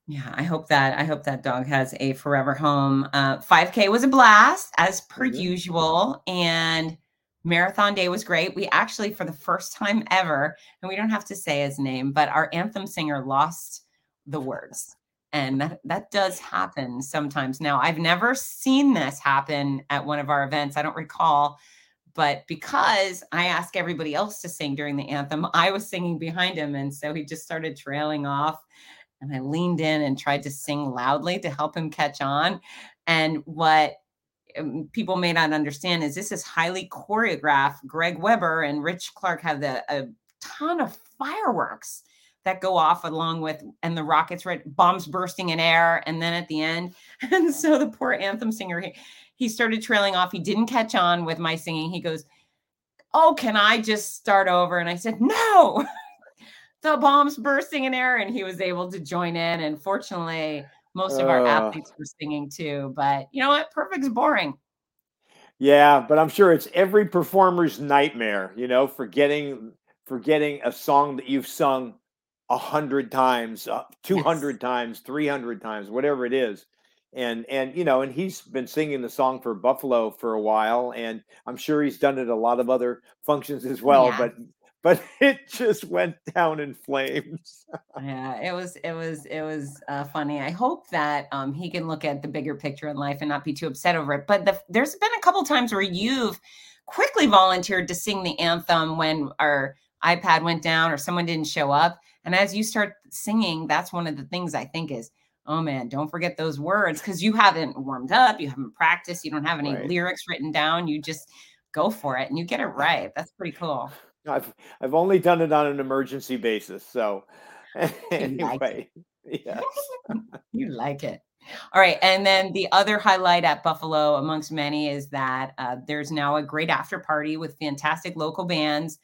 Yeah, I hope that I hope that dog has a forever home. Uh, 5K was a blast as per
Mhm.
usual, and marathon day was great. We actually, for the first time ever, and we don't have to say his name, but our anthem singer lost the words, and that that does happen sometimes. Now, I've never seen this happen at one of our events. I don't recall. But because I asked everybody else to sing during the anthem, I was singing behind him. And so he just started trailing off and I leaned in and tried to sing loudly to help him catch on. And what Um, people may not understand is this is highly choreographed. Greg Weber and Rich Clark have the, a ton of fireworks that go off along with and the rockets right? Bombs bursting in air and then at the end and so the poor anthem singer he, he started trailing off. He didn't catch on with my singing. He goes oh can i just start over? And i said no. The bombs bursting in air and he was able to join in and fortunately most of our
Uh.
athletes were singing too but you know what perfect's boring
yeah, but I'm sure it's every performer's nightmare, you know, forgetting forgetting a song that you've sung a hundred times, uh, two hundred times, three hundred times, whatever it is. And and you know, and he's been singing the song for Buffalo for a while, and I'm sure he's done it a lot of other functions as well.
Yeah.
But but it just went down in flames.
yeah it was it was it was uh, funny. I hope that um, he can look at the bigger picture in life and not be too upset over it. But the, there's been a couple times where you've quickly volunteered to sing the anthem when our ipad went down or someone didn't show up. And as you start singing that's one of the things i think is oh man don't forget those words because you haven't warmed up you haven't practiced you don't have any
Right.
lyrics written down you just go for it and you get it right. That's pretty cool
I've I've only done it on an emergency basis, so
like
anyway, yes.
you like it. All right. And then the other highlight at Buffalo, amongst many, is that uh, there's now a great after party with fantastic local bands.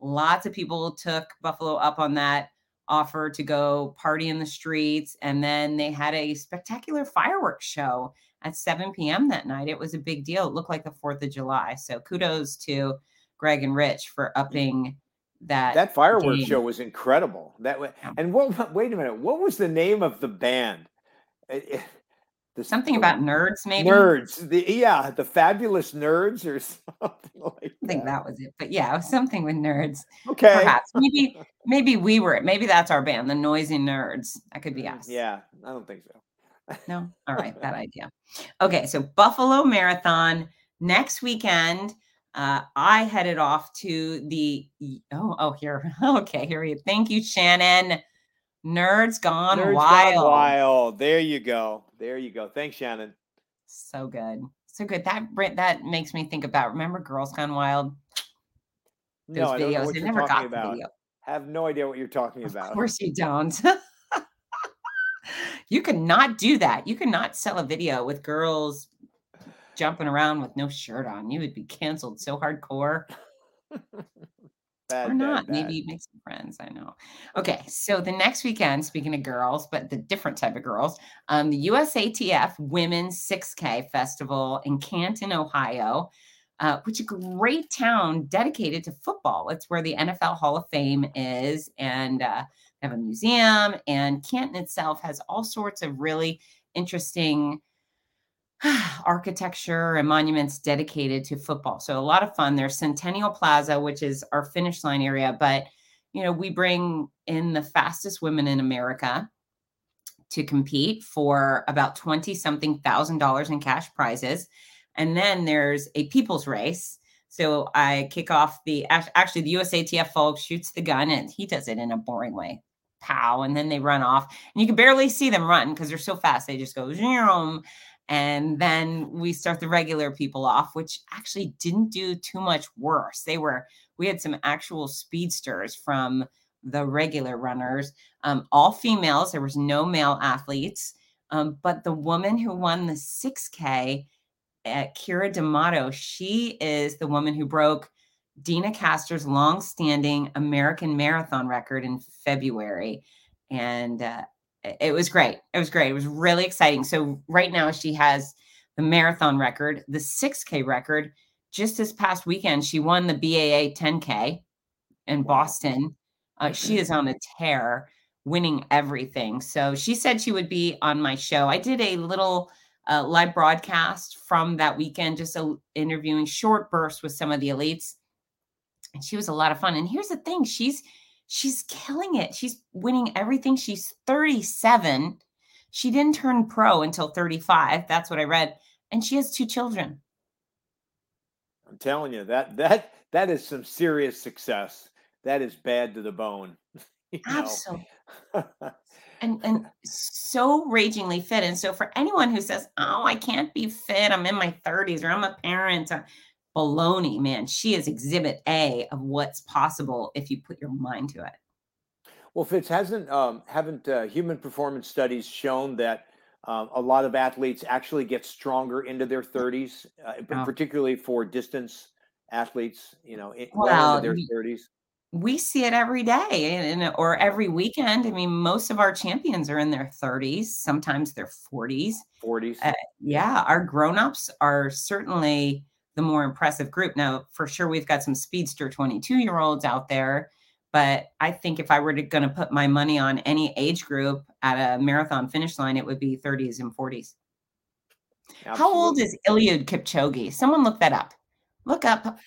Lots of people took Buffalo up on that offer to go party in the streets. And then they had a spectacular fireworks show at 7 p.m. that night. It was a big deal. It looked like the 4th of July. So kudos to Greg and Rich for upping that.
That fireworks show was incredible. That
way,
and what? Wait a minute. What was the name of the band? It- it- the
Something about nerds, maybe.
nerds. The yeah, the fabulous nerds or something like
I think
that.
that was it. But yeah, it was something with nerds.
Okay.
Perhaps. Maybe maybe we were it. maybe that's our band, the noisy nerds. That could be
Mm,
us.
Yeah, I don't think so.
No? All right, bad idea. Okay, so Buffalo Marathon next weekend. Uh, I headed off to the oh oh here okay here we thank you Shannon. Nerds gone
Nerds
wild.
Gone wild. There you go. There you go. Thanks, Shannon.
So good, so good. That that makes me think about remember Girls Gone Wild. Those
No, I don't know what you're
never got the video.
Have no idea what you're talking
Of
about.
Of course you don't. you cannot do that. You cannot sell a video with girls jumping around with no shirt on, you would be canceled so hardcore.
Bad,
or not.
bad,
Maybe you make some friends. I know. Okay, so the next weekend, speaking of girls, but the different type of girls, um, the USATF Women's 6K Festival in Canton, Ohio, uh, which is a great town dedicated to football. It's where the NFL Hall of Fame is, and uh, they have a museum. And Canton itself has all sorts of really interesting architecture and monuments dedicated to football. So a lot of fun. There's Centennial Plaza, which is our finish line area, but you know, we bring in the fastest women in America to compete for about 20 something thousand dollars in cash prizes. And then there's a people's race. So I kick off the actually the USATF folks shoots the gun and he does it in a boring way. Pow, and then they run off. And you can barely see them run because they're so fast. They just go zoom and then we start the regular people off, which actually didn't do too much worse. They were, we had some actual speedsters from the regular runners, um, all females. There was no male athletes. Um, but the woman who won the 6K, uh, Keira D'Amato, she is the woman who broke Deena Kastor's long-standing American marathon record in February. And uh, it was great. It was great. It was really exciting. So right now she has the marathon record, the 6K record. Just this past weekend, she won the BAA 10K in Boston. Uh, she is on a tear, winning everything. So she said she would be on my show. I did a little uh, live broadcast from that weekend, just a, interviewing short bursts with some of the elites. And she was a lot of fun. And here's the thing she's she's killing it. She's winning everything. She's 37. She didn't turn pro until 35. That's what I read. And she has two children.
I'm telling you that that that is some serious success. That is bad to the bone.
Absolutely. and and so ragingly fit. And so for anyone who says, "Oh, I can't be fit. I'm in my 30s or I'm a parent," uh, baloney, man. She is exhibit A of what's possible if you put your mind to it.
Well, Fitz hasn't um, haven't uh, human performance studies shown that um, a lot of athletes actually get stronger into their 30s, uh, oh. particularly for distance athletes. You know, in, well, well into their we, 30s.
We see it every day, and, or every weekend. I mean, most of our champions are in their 30s, sometimes their 40s.
40s.
Uh, yeah, our grown-ups are certainly the more impressive group. Now, for sure, we've got some speedster 22 year olds out there, but I think if I were going to put my money on any age group at a marathon finish line, it would be 30s and 40s. Absolutely. How old is Eliud Kipchoge? Someone look that up. Look up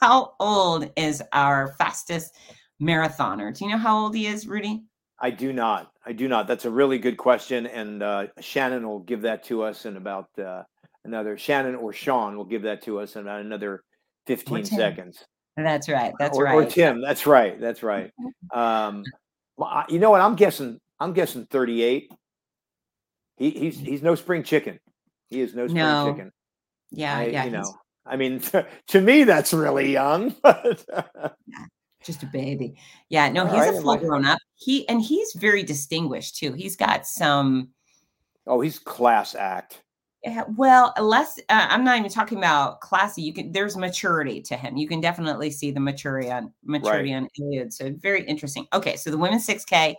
how old is our fastest marathoner. Do you know how old he is, Rudy?
I do not. I do not. That's a really good question, and uh, Shannon will give that to us in about uh, another Shannon or Sean will give that to us in about another 15 seconds.
That's right. That's
or,
right.
Or Tim. That's right. That's right. Um, you know what? I'm guessing. I'm guessing 38. He, he's he's no spring chicken. He is no spring no. chicken.
Yeah, I, yeah.
You know, I mean, to, to, me, that's really young. But
yeah, just a baby. Yeah, no, he's right, a full grown up. He and he's very distinguished too. He's got some.
Oh, he's class act.
Yeah, well, less. Uh, I'm not even talking about classy. You can. There's maturity to him. You can definitely see the maturity on maturity right. on Eliud. So very interesting. Okay, so the women's 6K,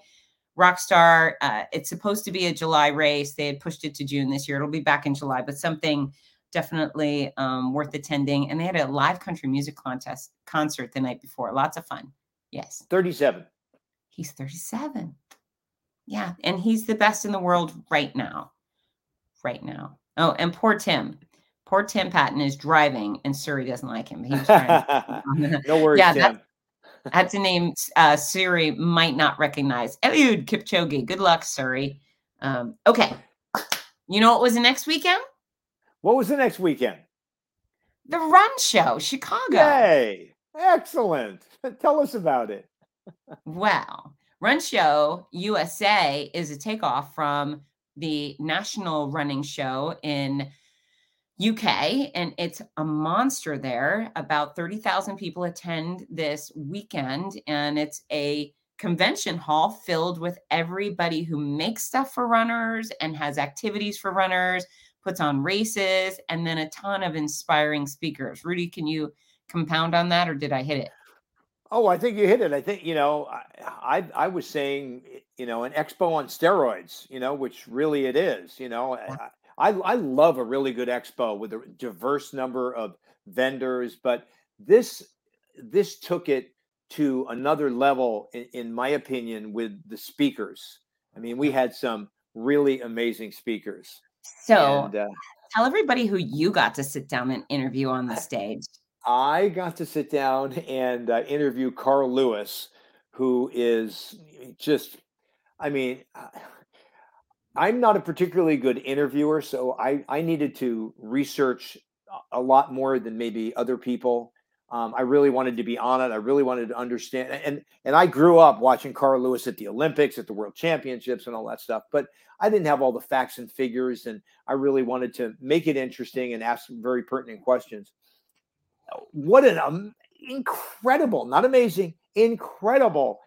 Rockstar. Uh, it's supposed to be a July race. They had pushed it to June this year. It'll be back in July, but something definitely um, worth attending. And they had a live country music contest concert the night before. Lots of fun. Yes.
37.
He's 37. Yeah, and he's the best in the world right now. Right now. Oh, and poor Tim. Poor Tim Patton is driving, and Siri doesn't like him. He's
trying no worries, yeah, Tim.
That's, that's a name uh, Siri might not recognize. Eliud Kipchoge. Good luck, Siri. Um, okay. You know what was the next weekend?
What was the next weekend?
The Run Show, Chicago.
Yay! Excellent. Tell us about it.
well, Run Show USA is a takeoff from the national running show in UK, and it's a monster there. About 30,000 people attend this weekend, and it's a convention hall filled with everybody who makes stuff for runners and has activities for runners, puts on races, and then a ton of inspiring speakers. Rudy, can you compound on that, or did I hit it?
Oh, I think you hit it. I think you know, I I, I was saying, you know, an expo on steroids, you know, which really it is. You know, I, I I love a really good expo with a diverse number of vendors, but this this took it to another level, in, in my opinion, with the speakers. I mean, we had some really amazing speakers.
So, and, uh, tell everybody who you got to sit down and interview on the stage.
I got to sit down and uh, interview Carl Lewis, who is just, I mean, uh, I'm not a particularly good interviewer, so I, I needed to research a lot more than maybe other people. Um, I really wanted to be on it. I really wanted to understand. And and I grew up watching Carl Lewis at the Olympics, at the World Championships, and all that stuff. But I didn't have all the facts and figures, and I really wanted to make it interesting and ask some very pertinent questions. What an um, incredible, not amazing, incredible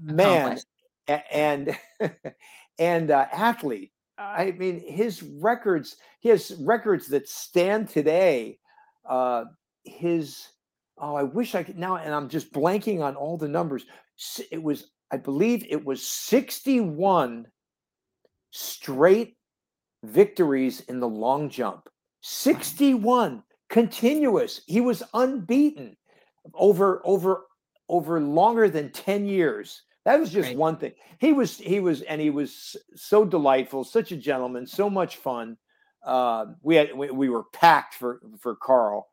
man and and uh, athlete. I mean, his records, he has records that stand today. Uh, his oh, I wish I could now, and I'm just blanking on all the numbers. It was, I believe, it was 61 straight victories in the long jump. 61 continuous. He was unbeaten over over over longer than 10 years. That was just right. one thing. He was he was and he was so delightful, such a gentleman, so much fun. Uh, we had we, we, were packed for for Carl,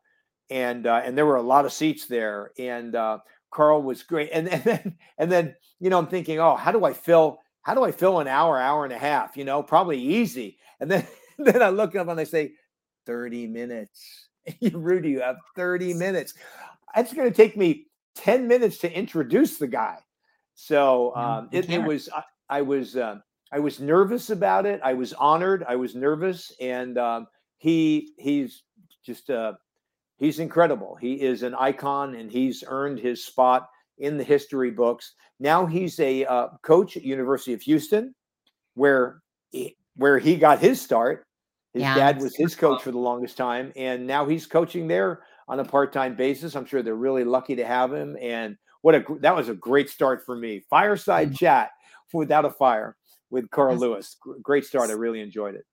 and uh, and there were a lot of seats there, and uh, Carl was great. And, and then and then you know I'm thinking, oh, how do I fill how do I fill an hour, hour and a half? You know, probably easy. And then then I look up and I say, 30 minutes. You, Rudy, you have 30 minutes. It's going to take me 10 minutes to introduce the guy. So um, it, it, was, I, I was, uh, I was nervous about it. I was honored. I was nervous, and um, he he's just uh, he's incredible. He is an icon, and he's earned his spot in the history books. Now he's a uh, coach at University of Houston, where he, where he got his start. His yeah, dad was his coach for the longest time, and now he's coaching there on a part-time basis. I'm sure they're really lucky to have him. And what a that was a great start for me. Fireside mm-hmm. chat without a fire with Carl Lewis. Great start. I really enjoyed it.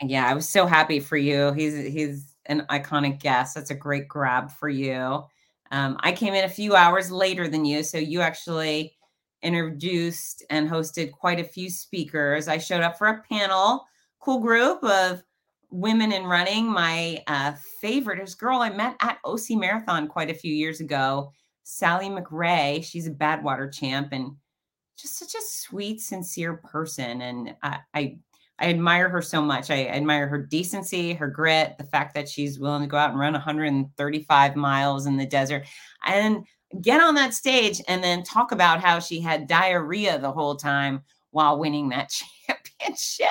Yeah, I was so happy for you. He's he's an iconic guest. That's a great grab for you. Um, I came in a few hours later than you, so you actually introduced and hosted quite a few speakers. I showed up for a panel, cool group of women in running. My uh, favorite is girl I met at OC Marathon quite a few years ago, Sally McRae. She's a Badwater champ and just such a sweet, sincere person. And I, I, I admire her so much. I admire her decency, her grit, the fact that she's willing to go out and run 135 miles in the desert and get on that stage and then talk about how she had diarrhea the whole time while winning that championship.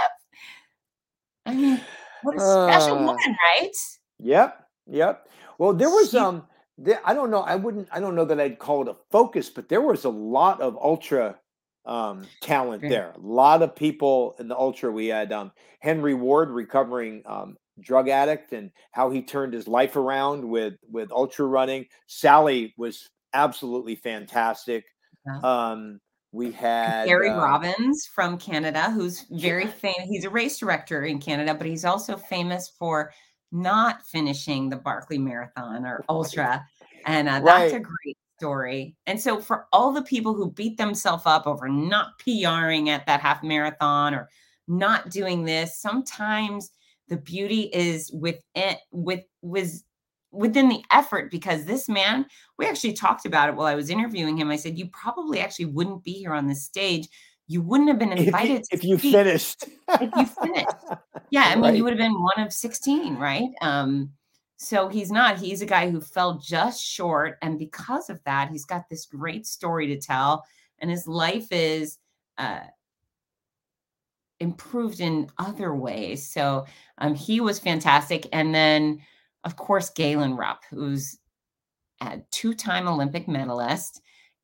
I mean, what a special uh, woman, right?
Yep, yep. Well, there was um, there, I don't know. I wouldn't. I don't know that I'd call it a focus, but there was a lot of ultra um talent there. A lot of people in the ultra. We had um Henry Ward, recovering um drug addict, and how he turned his life around with with ultra running. Sally was absolutely fantastic. Yeah. Um, we had
Gary uh, Robbins from Canada, who's very famous. He's a race director in Canada, but he's also famous for not finishing the Barkley Marathon or Ultra. And uh, that's right. a great story. And so, for all the people who beat themselves up over not PRing at that half marathon or not doing this, sometimes the beauty is within with was within the effort because this man we actually talked about it while i was interviewing him i said you probably actually wouldn't be here on this stage you wouldn't have been invited
if, you, if you finished.
if you finished. Yeah i mean right. you would have been one of 16 right? Um so he's not he's a guy who fell just short and because of that he's got this great story to tell and his life is uh improved in other ways. So um he was fantastic and then of course, Galen Rupp, who's a two time Olympic medalist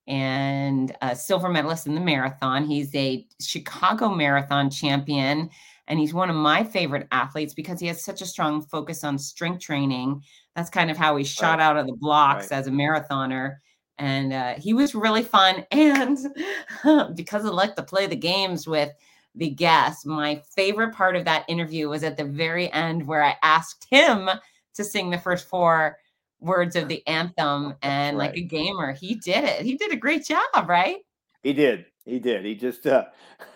and a silver medalist in the marathon. He's a Chicago Marathon champion And he's one of my favorite athletes because he has such a strong focus on strength training. That's kind of how he shot
Right.
out of the blocks
Right.
as a marathoner. And uh, he was really fun. And because I like to play the games with the guests, my favorite part of that interview was at the very end where I asked him to sing the first four words of the anthem. And like a gamer, he did it. He did a great job, right?
He did. He did. He just uh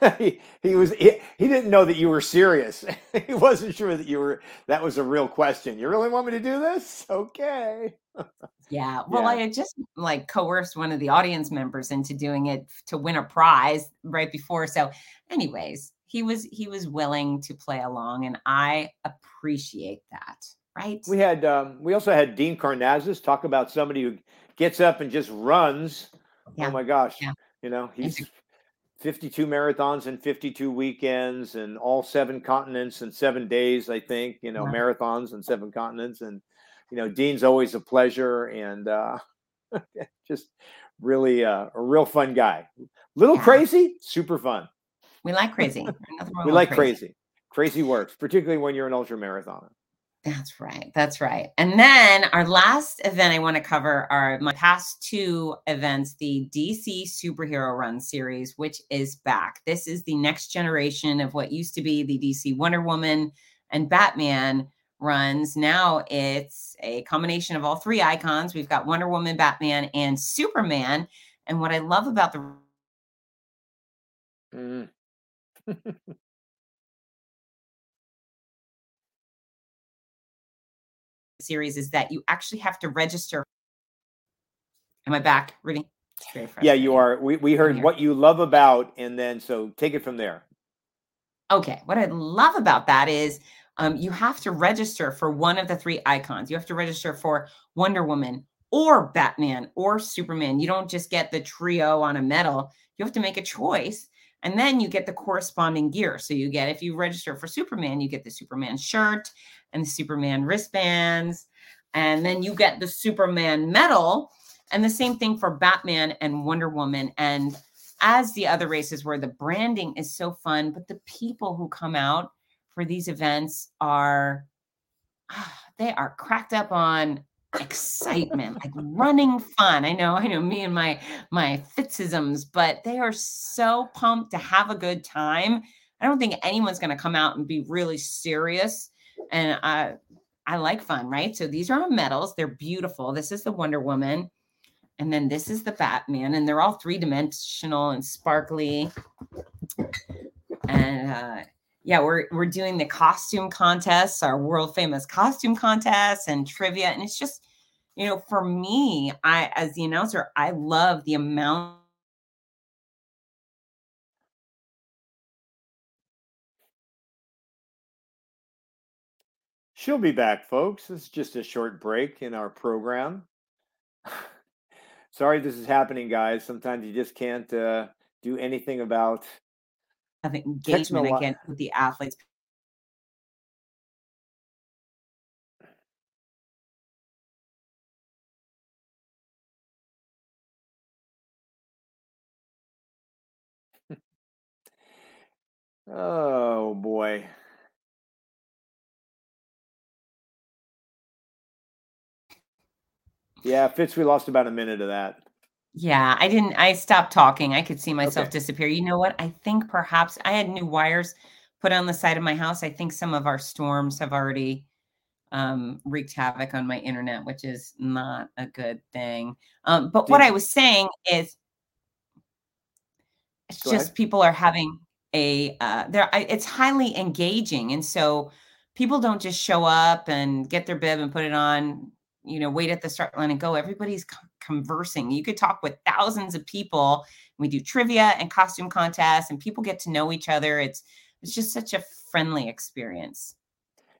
he, he was he, he didn't know that you were serious. he wasn't sure that you were that was a real question. You really want me to do this? Okay.
Yeah. Well,
Yeah.
I had just like coerced one of the audience members into doing it to win a prize right before. So, anyways, he was he was willing to play along, and I appreciate that. Right.
We had um we also had Dean Karnazes talk about somebody who gets up and just runs.
Yeah.
Oh my gosh.
Yeah.
You know, he's 52 marathons and 52 weekends and all seven continents in seven days, I think, you know,
Wow.
marathons and seven continents. And, you know, Dean's always a pleasure and uh, just really uh, a real fun guy. Little
Yeah.
crazy, super fun.
We like crazy. There's nothing wrong
We like crazy. Crazy works, particularly when you're an ultra marathoner.
That's right. That's right. And then our last event I want to cover are my past two events, the DC Superhero Run series, which is back. This is the next generation of what used to be the DC Wonder Woman and Batman runs. Now it's a combination of all three icons. We've got Wonder Woman, Batman, and Superman. And what I love about the
Mm.
series is that you actually have to register. Am I back, very
Yeah, you are. We, we heard what you love about, and then so take it from there.
Okay, what I love about that is um, you have to register for one of the three icons. You have to register for Wonder Woman or Batman or Superman. You don't just get the trio on a medal. You have to make a choice. And then you get the corresponding gear. So you get, if you register for Superman, you get the Superman shirt and the Superman wristbands. And then you get the Superman medal. And the same thing for Batman and Wonder Woman. And as the other races where the branding is so fun, but the people who come out for these events are they are cracked up on excitement, like running fun. I know, I know me and my my Fitzisms, but they are so pumped to have a good time. I don't think anyone's going to come out and be really serious. And I I like fun, right? So these are all medals. They're beautiful. This is the Wonder Woman. And then this is the Batman, and they're all three dimensional and sparkly. And uh, yeah, we're we're doing the costume contests, our world famous costume contests and trivia, and it's just, you know, for me, I as the announcer, I love the amount
She'll be back, folks. It's just a short break in our program. Sorry this is happening, guys. Sometimes you just can't uh, do anything about.
Of engagement again with the athletes.
Oh boy. Yeah, Fitz, we lost about a minute of that.
Yeah, I didn't. I stopped talking. I could see myself
Okay.
disappear. You know what? I think perhaps I had new wires put on the side of my house. I think some of our storms have already um, wreaked havoc on my internet, which is not a good thing. Um, but what I was saying is, it's
Go
just
ahead.
people are having a. Uh, there, it's highly engaging, and so people don't just show up and get their bib and put it on. You know, wait at the start line and go. Everybody's conversing. You could talk with thousands of people. We do trivia and costume contests, and people get to know each other. It's it's just such a friendly experience.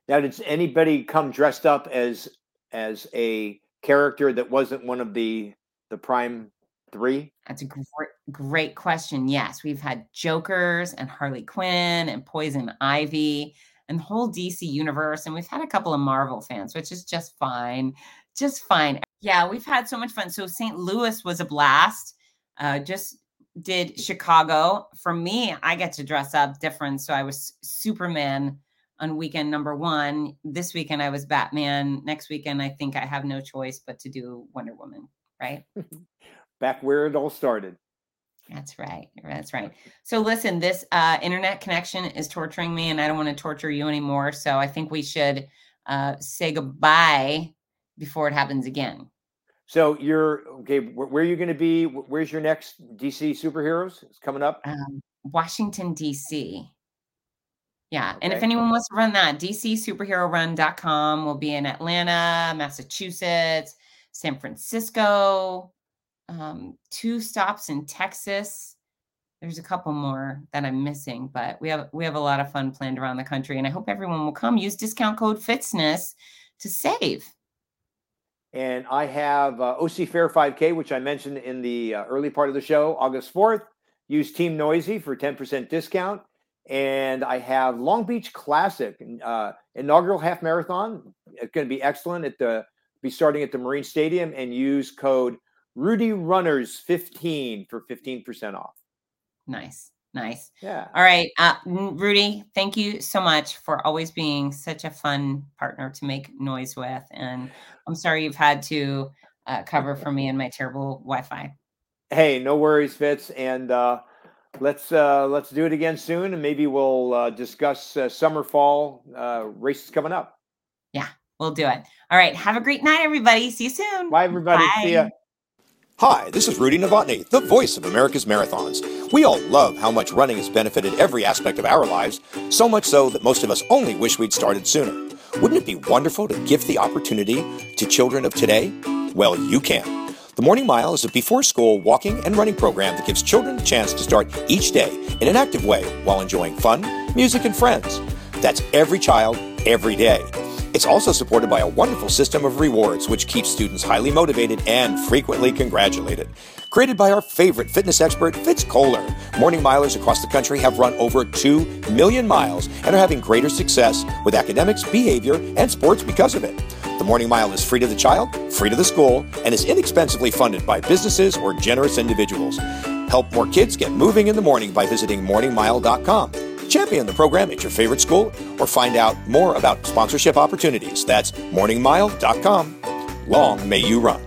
Now, did anybody come dressed up as as a character that wasn't one of the the prime three?
That's a great, great question. Yes, we've had Jokers and Harley Quinn and Poison Ivy and the whole DC universe. And we've had a couple of Marvel fans, which is just fine. Just fine. Yeah, we've had so much fun. So St. Louis was a blast. Uh, just did Chicago. For me, I get to dress up different. So I was Superman on weekend number one. This weekend I was Batman. Next weekend, I think I have no choice but to do Wonder Woman, right?
Back where it all started.
That's right. That's right. So listen, this uh, internet connection is torturing me, and I don't want to torture you anymore. So I think we should uh, say goodbye before it happens again.
So you're okay. Where, are you going to be? Where's your next DC superheroes? It's coming up.
Um, Washington D.C. Yeah. Okay. And if anyone wants to run that, DCSuperheroRun.com will be in Atlanta, Massachusetts, San Francisco, um, two stops in Texas. There's a couple more that I'm missing, but we have we have a lot of fun planned around the country, and I hope everyone will come. Use discount code Fitzness to save.
And I have uh, OC Fair 5K, which I mentioned in the uh, early part of the show, August 4th. Use Team Noisy for 10% discount. And I have Long Beach Classic, uh, inaugural half marathon. It's going to be excellent at the be starting at the Marine Stadium and use code Rudy Runners 15 for 15% off.
Nice. Nice.
Yeah.
All right. Uh, Rudy, thank you so much for always being such a fun partner to make noise with. And I'm sorry you've had to uh, cover for me and my terrible Wi Fi.
Hey, no worries, Fitz. And uh, let's uh, let's do it again soon. And maybe we'll uh, discuss uh, summer, fall uh, races coming up.
Yeah, we'll do it. All right. Have a great night, everybody. See you soon.
Bye, everybody. Bye. See ya.
Hi, this is Rudy Novotny, the voice of America's Marathons. We all love how much running has benefited every aspect of our lives, so much so that most of us only wish we'd started sooner. Wouldn't it be wonderful to gift the opportunity to children of today? Well, you can. The Morning Mile is a before school walking and running program that gives children a chance to start each day in an active way while enjoying fun, music, and friends. That's every child, every day. It's also supported by a wonderful system of rewards, which keeps students highly motivated and frequently congratulated. Created by our favorite fitness expert, Fitz Koehler, morning milers across the country have run over 2 million miles and are having greater success with academics, behavior, and sports because of it. The Morning Mile is free to the child, free to the school, and is inexpensively funded by businesses or generous individuals. Help more kids get moving in the morning by visiting morningmile.com. Champion the program at your favorite school or find out more about sponsorship opportunities. That's morningmile.com. Long may you run.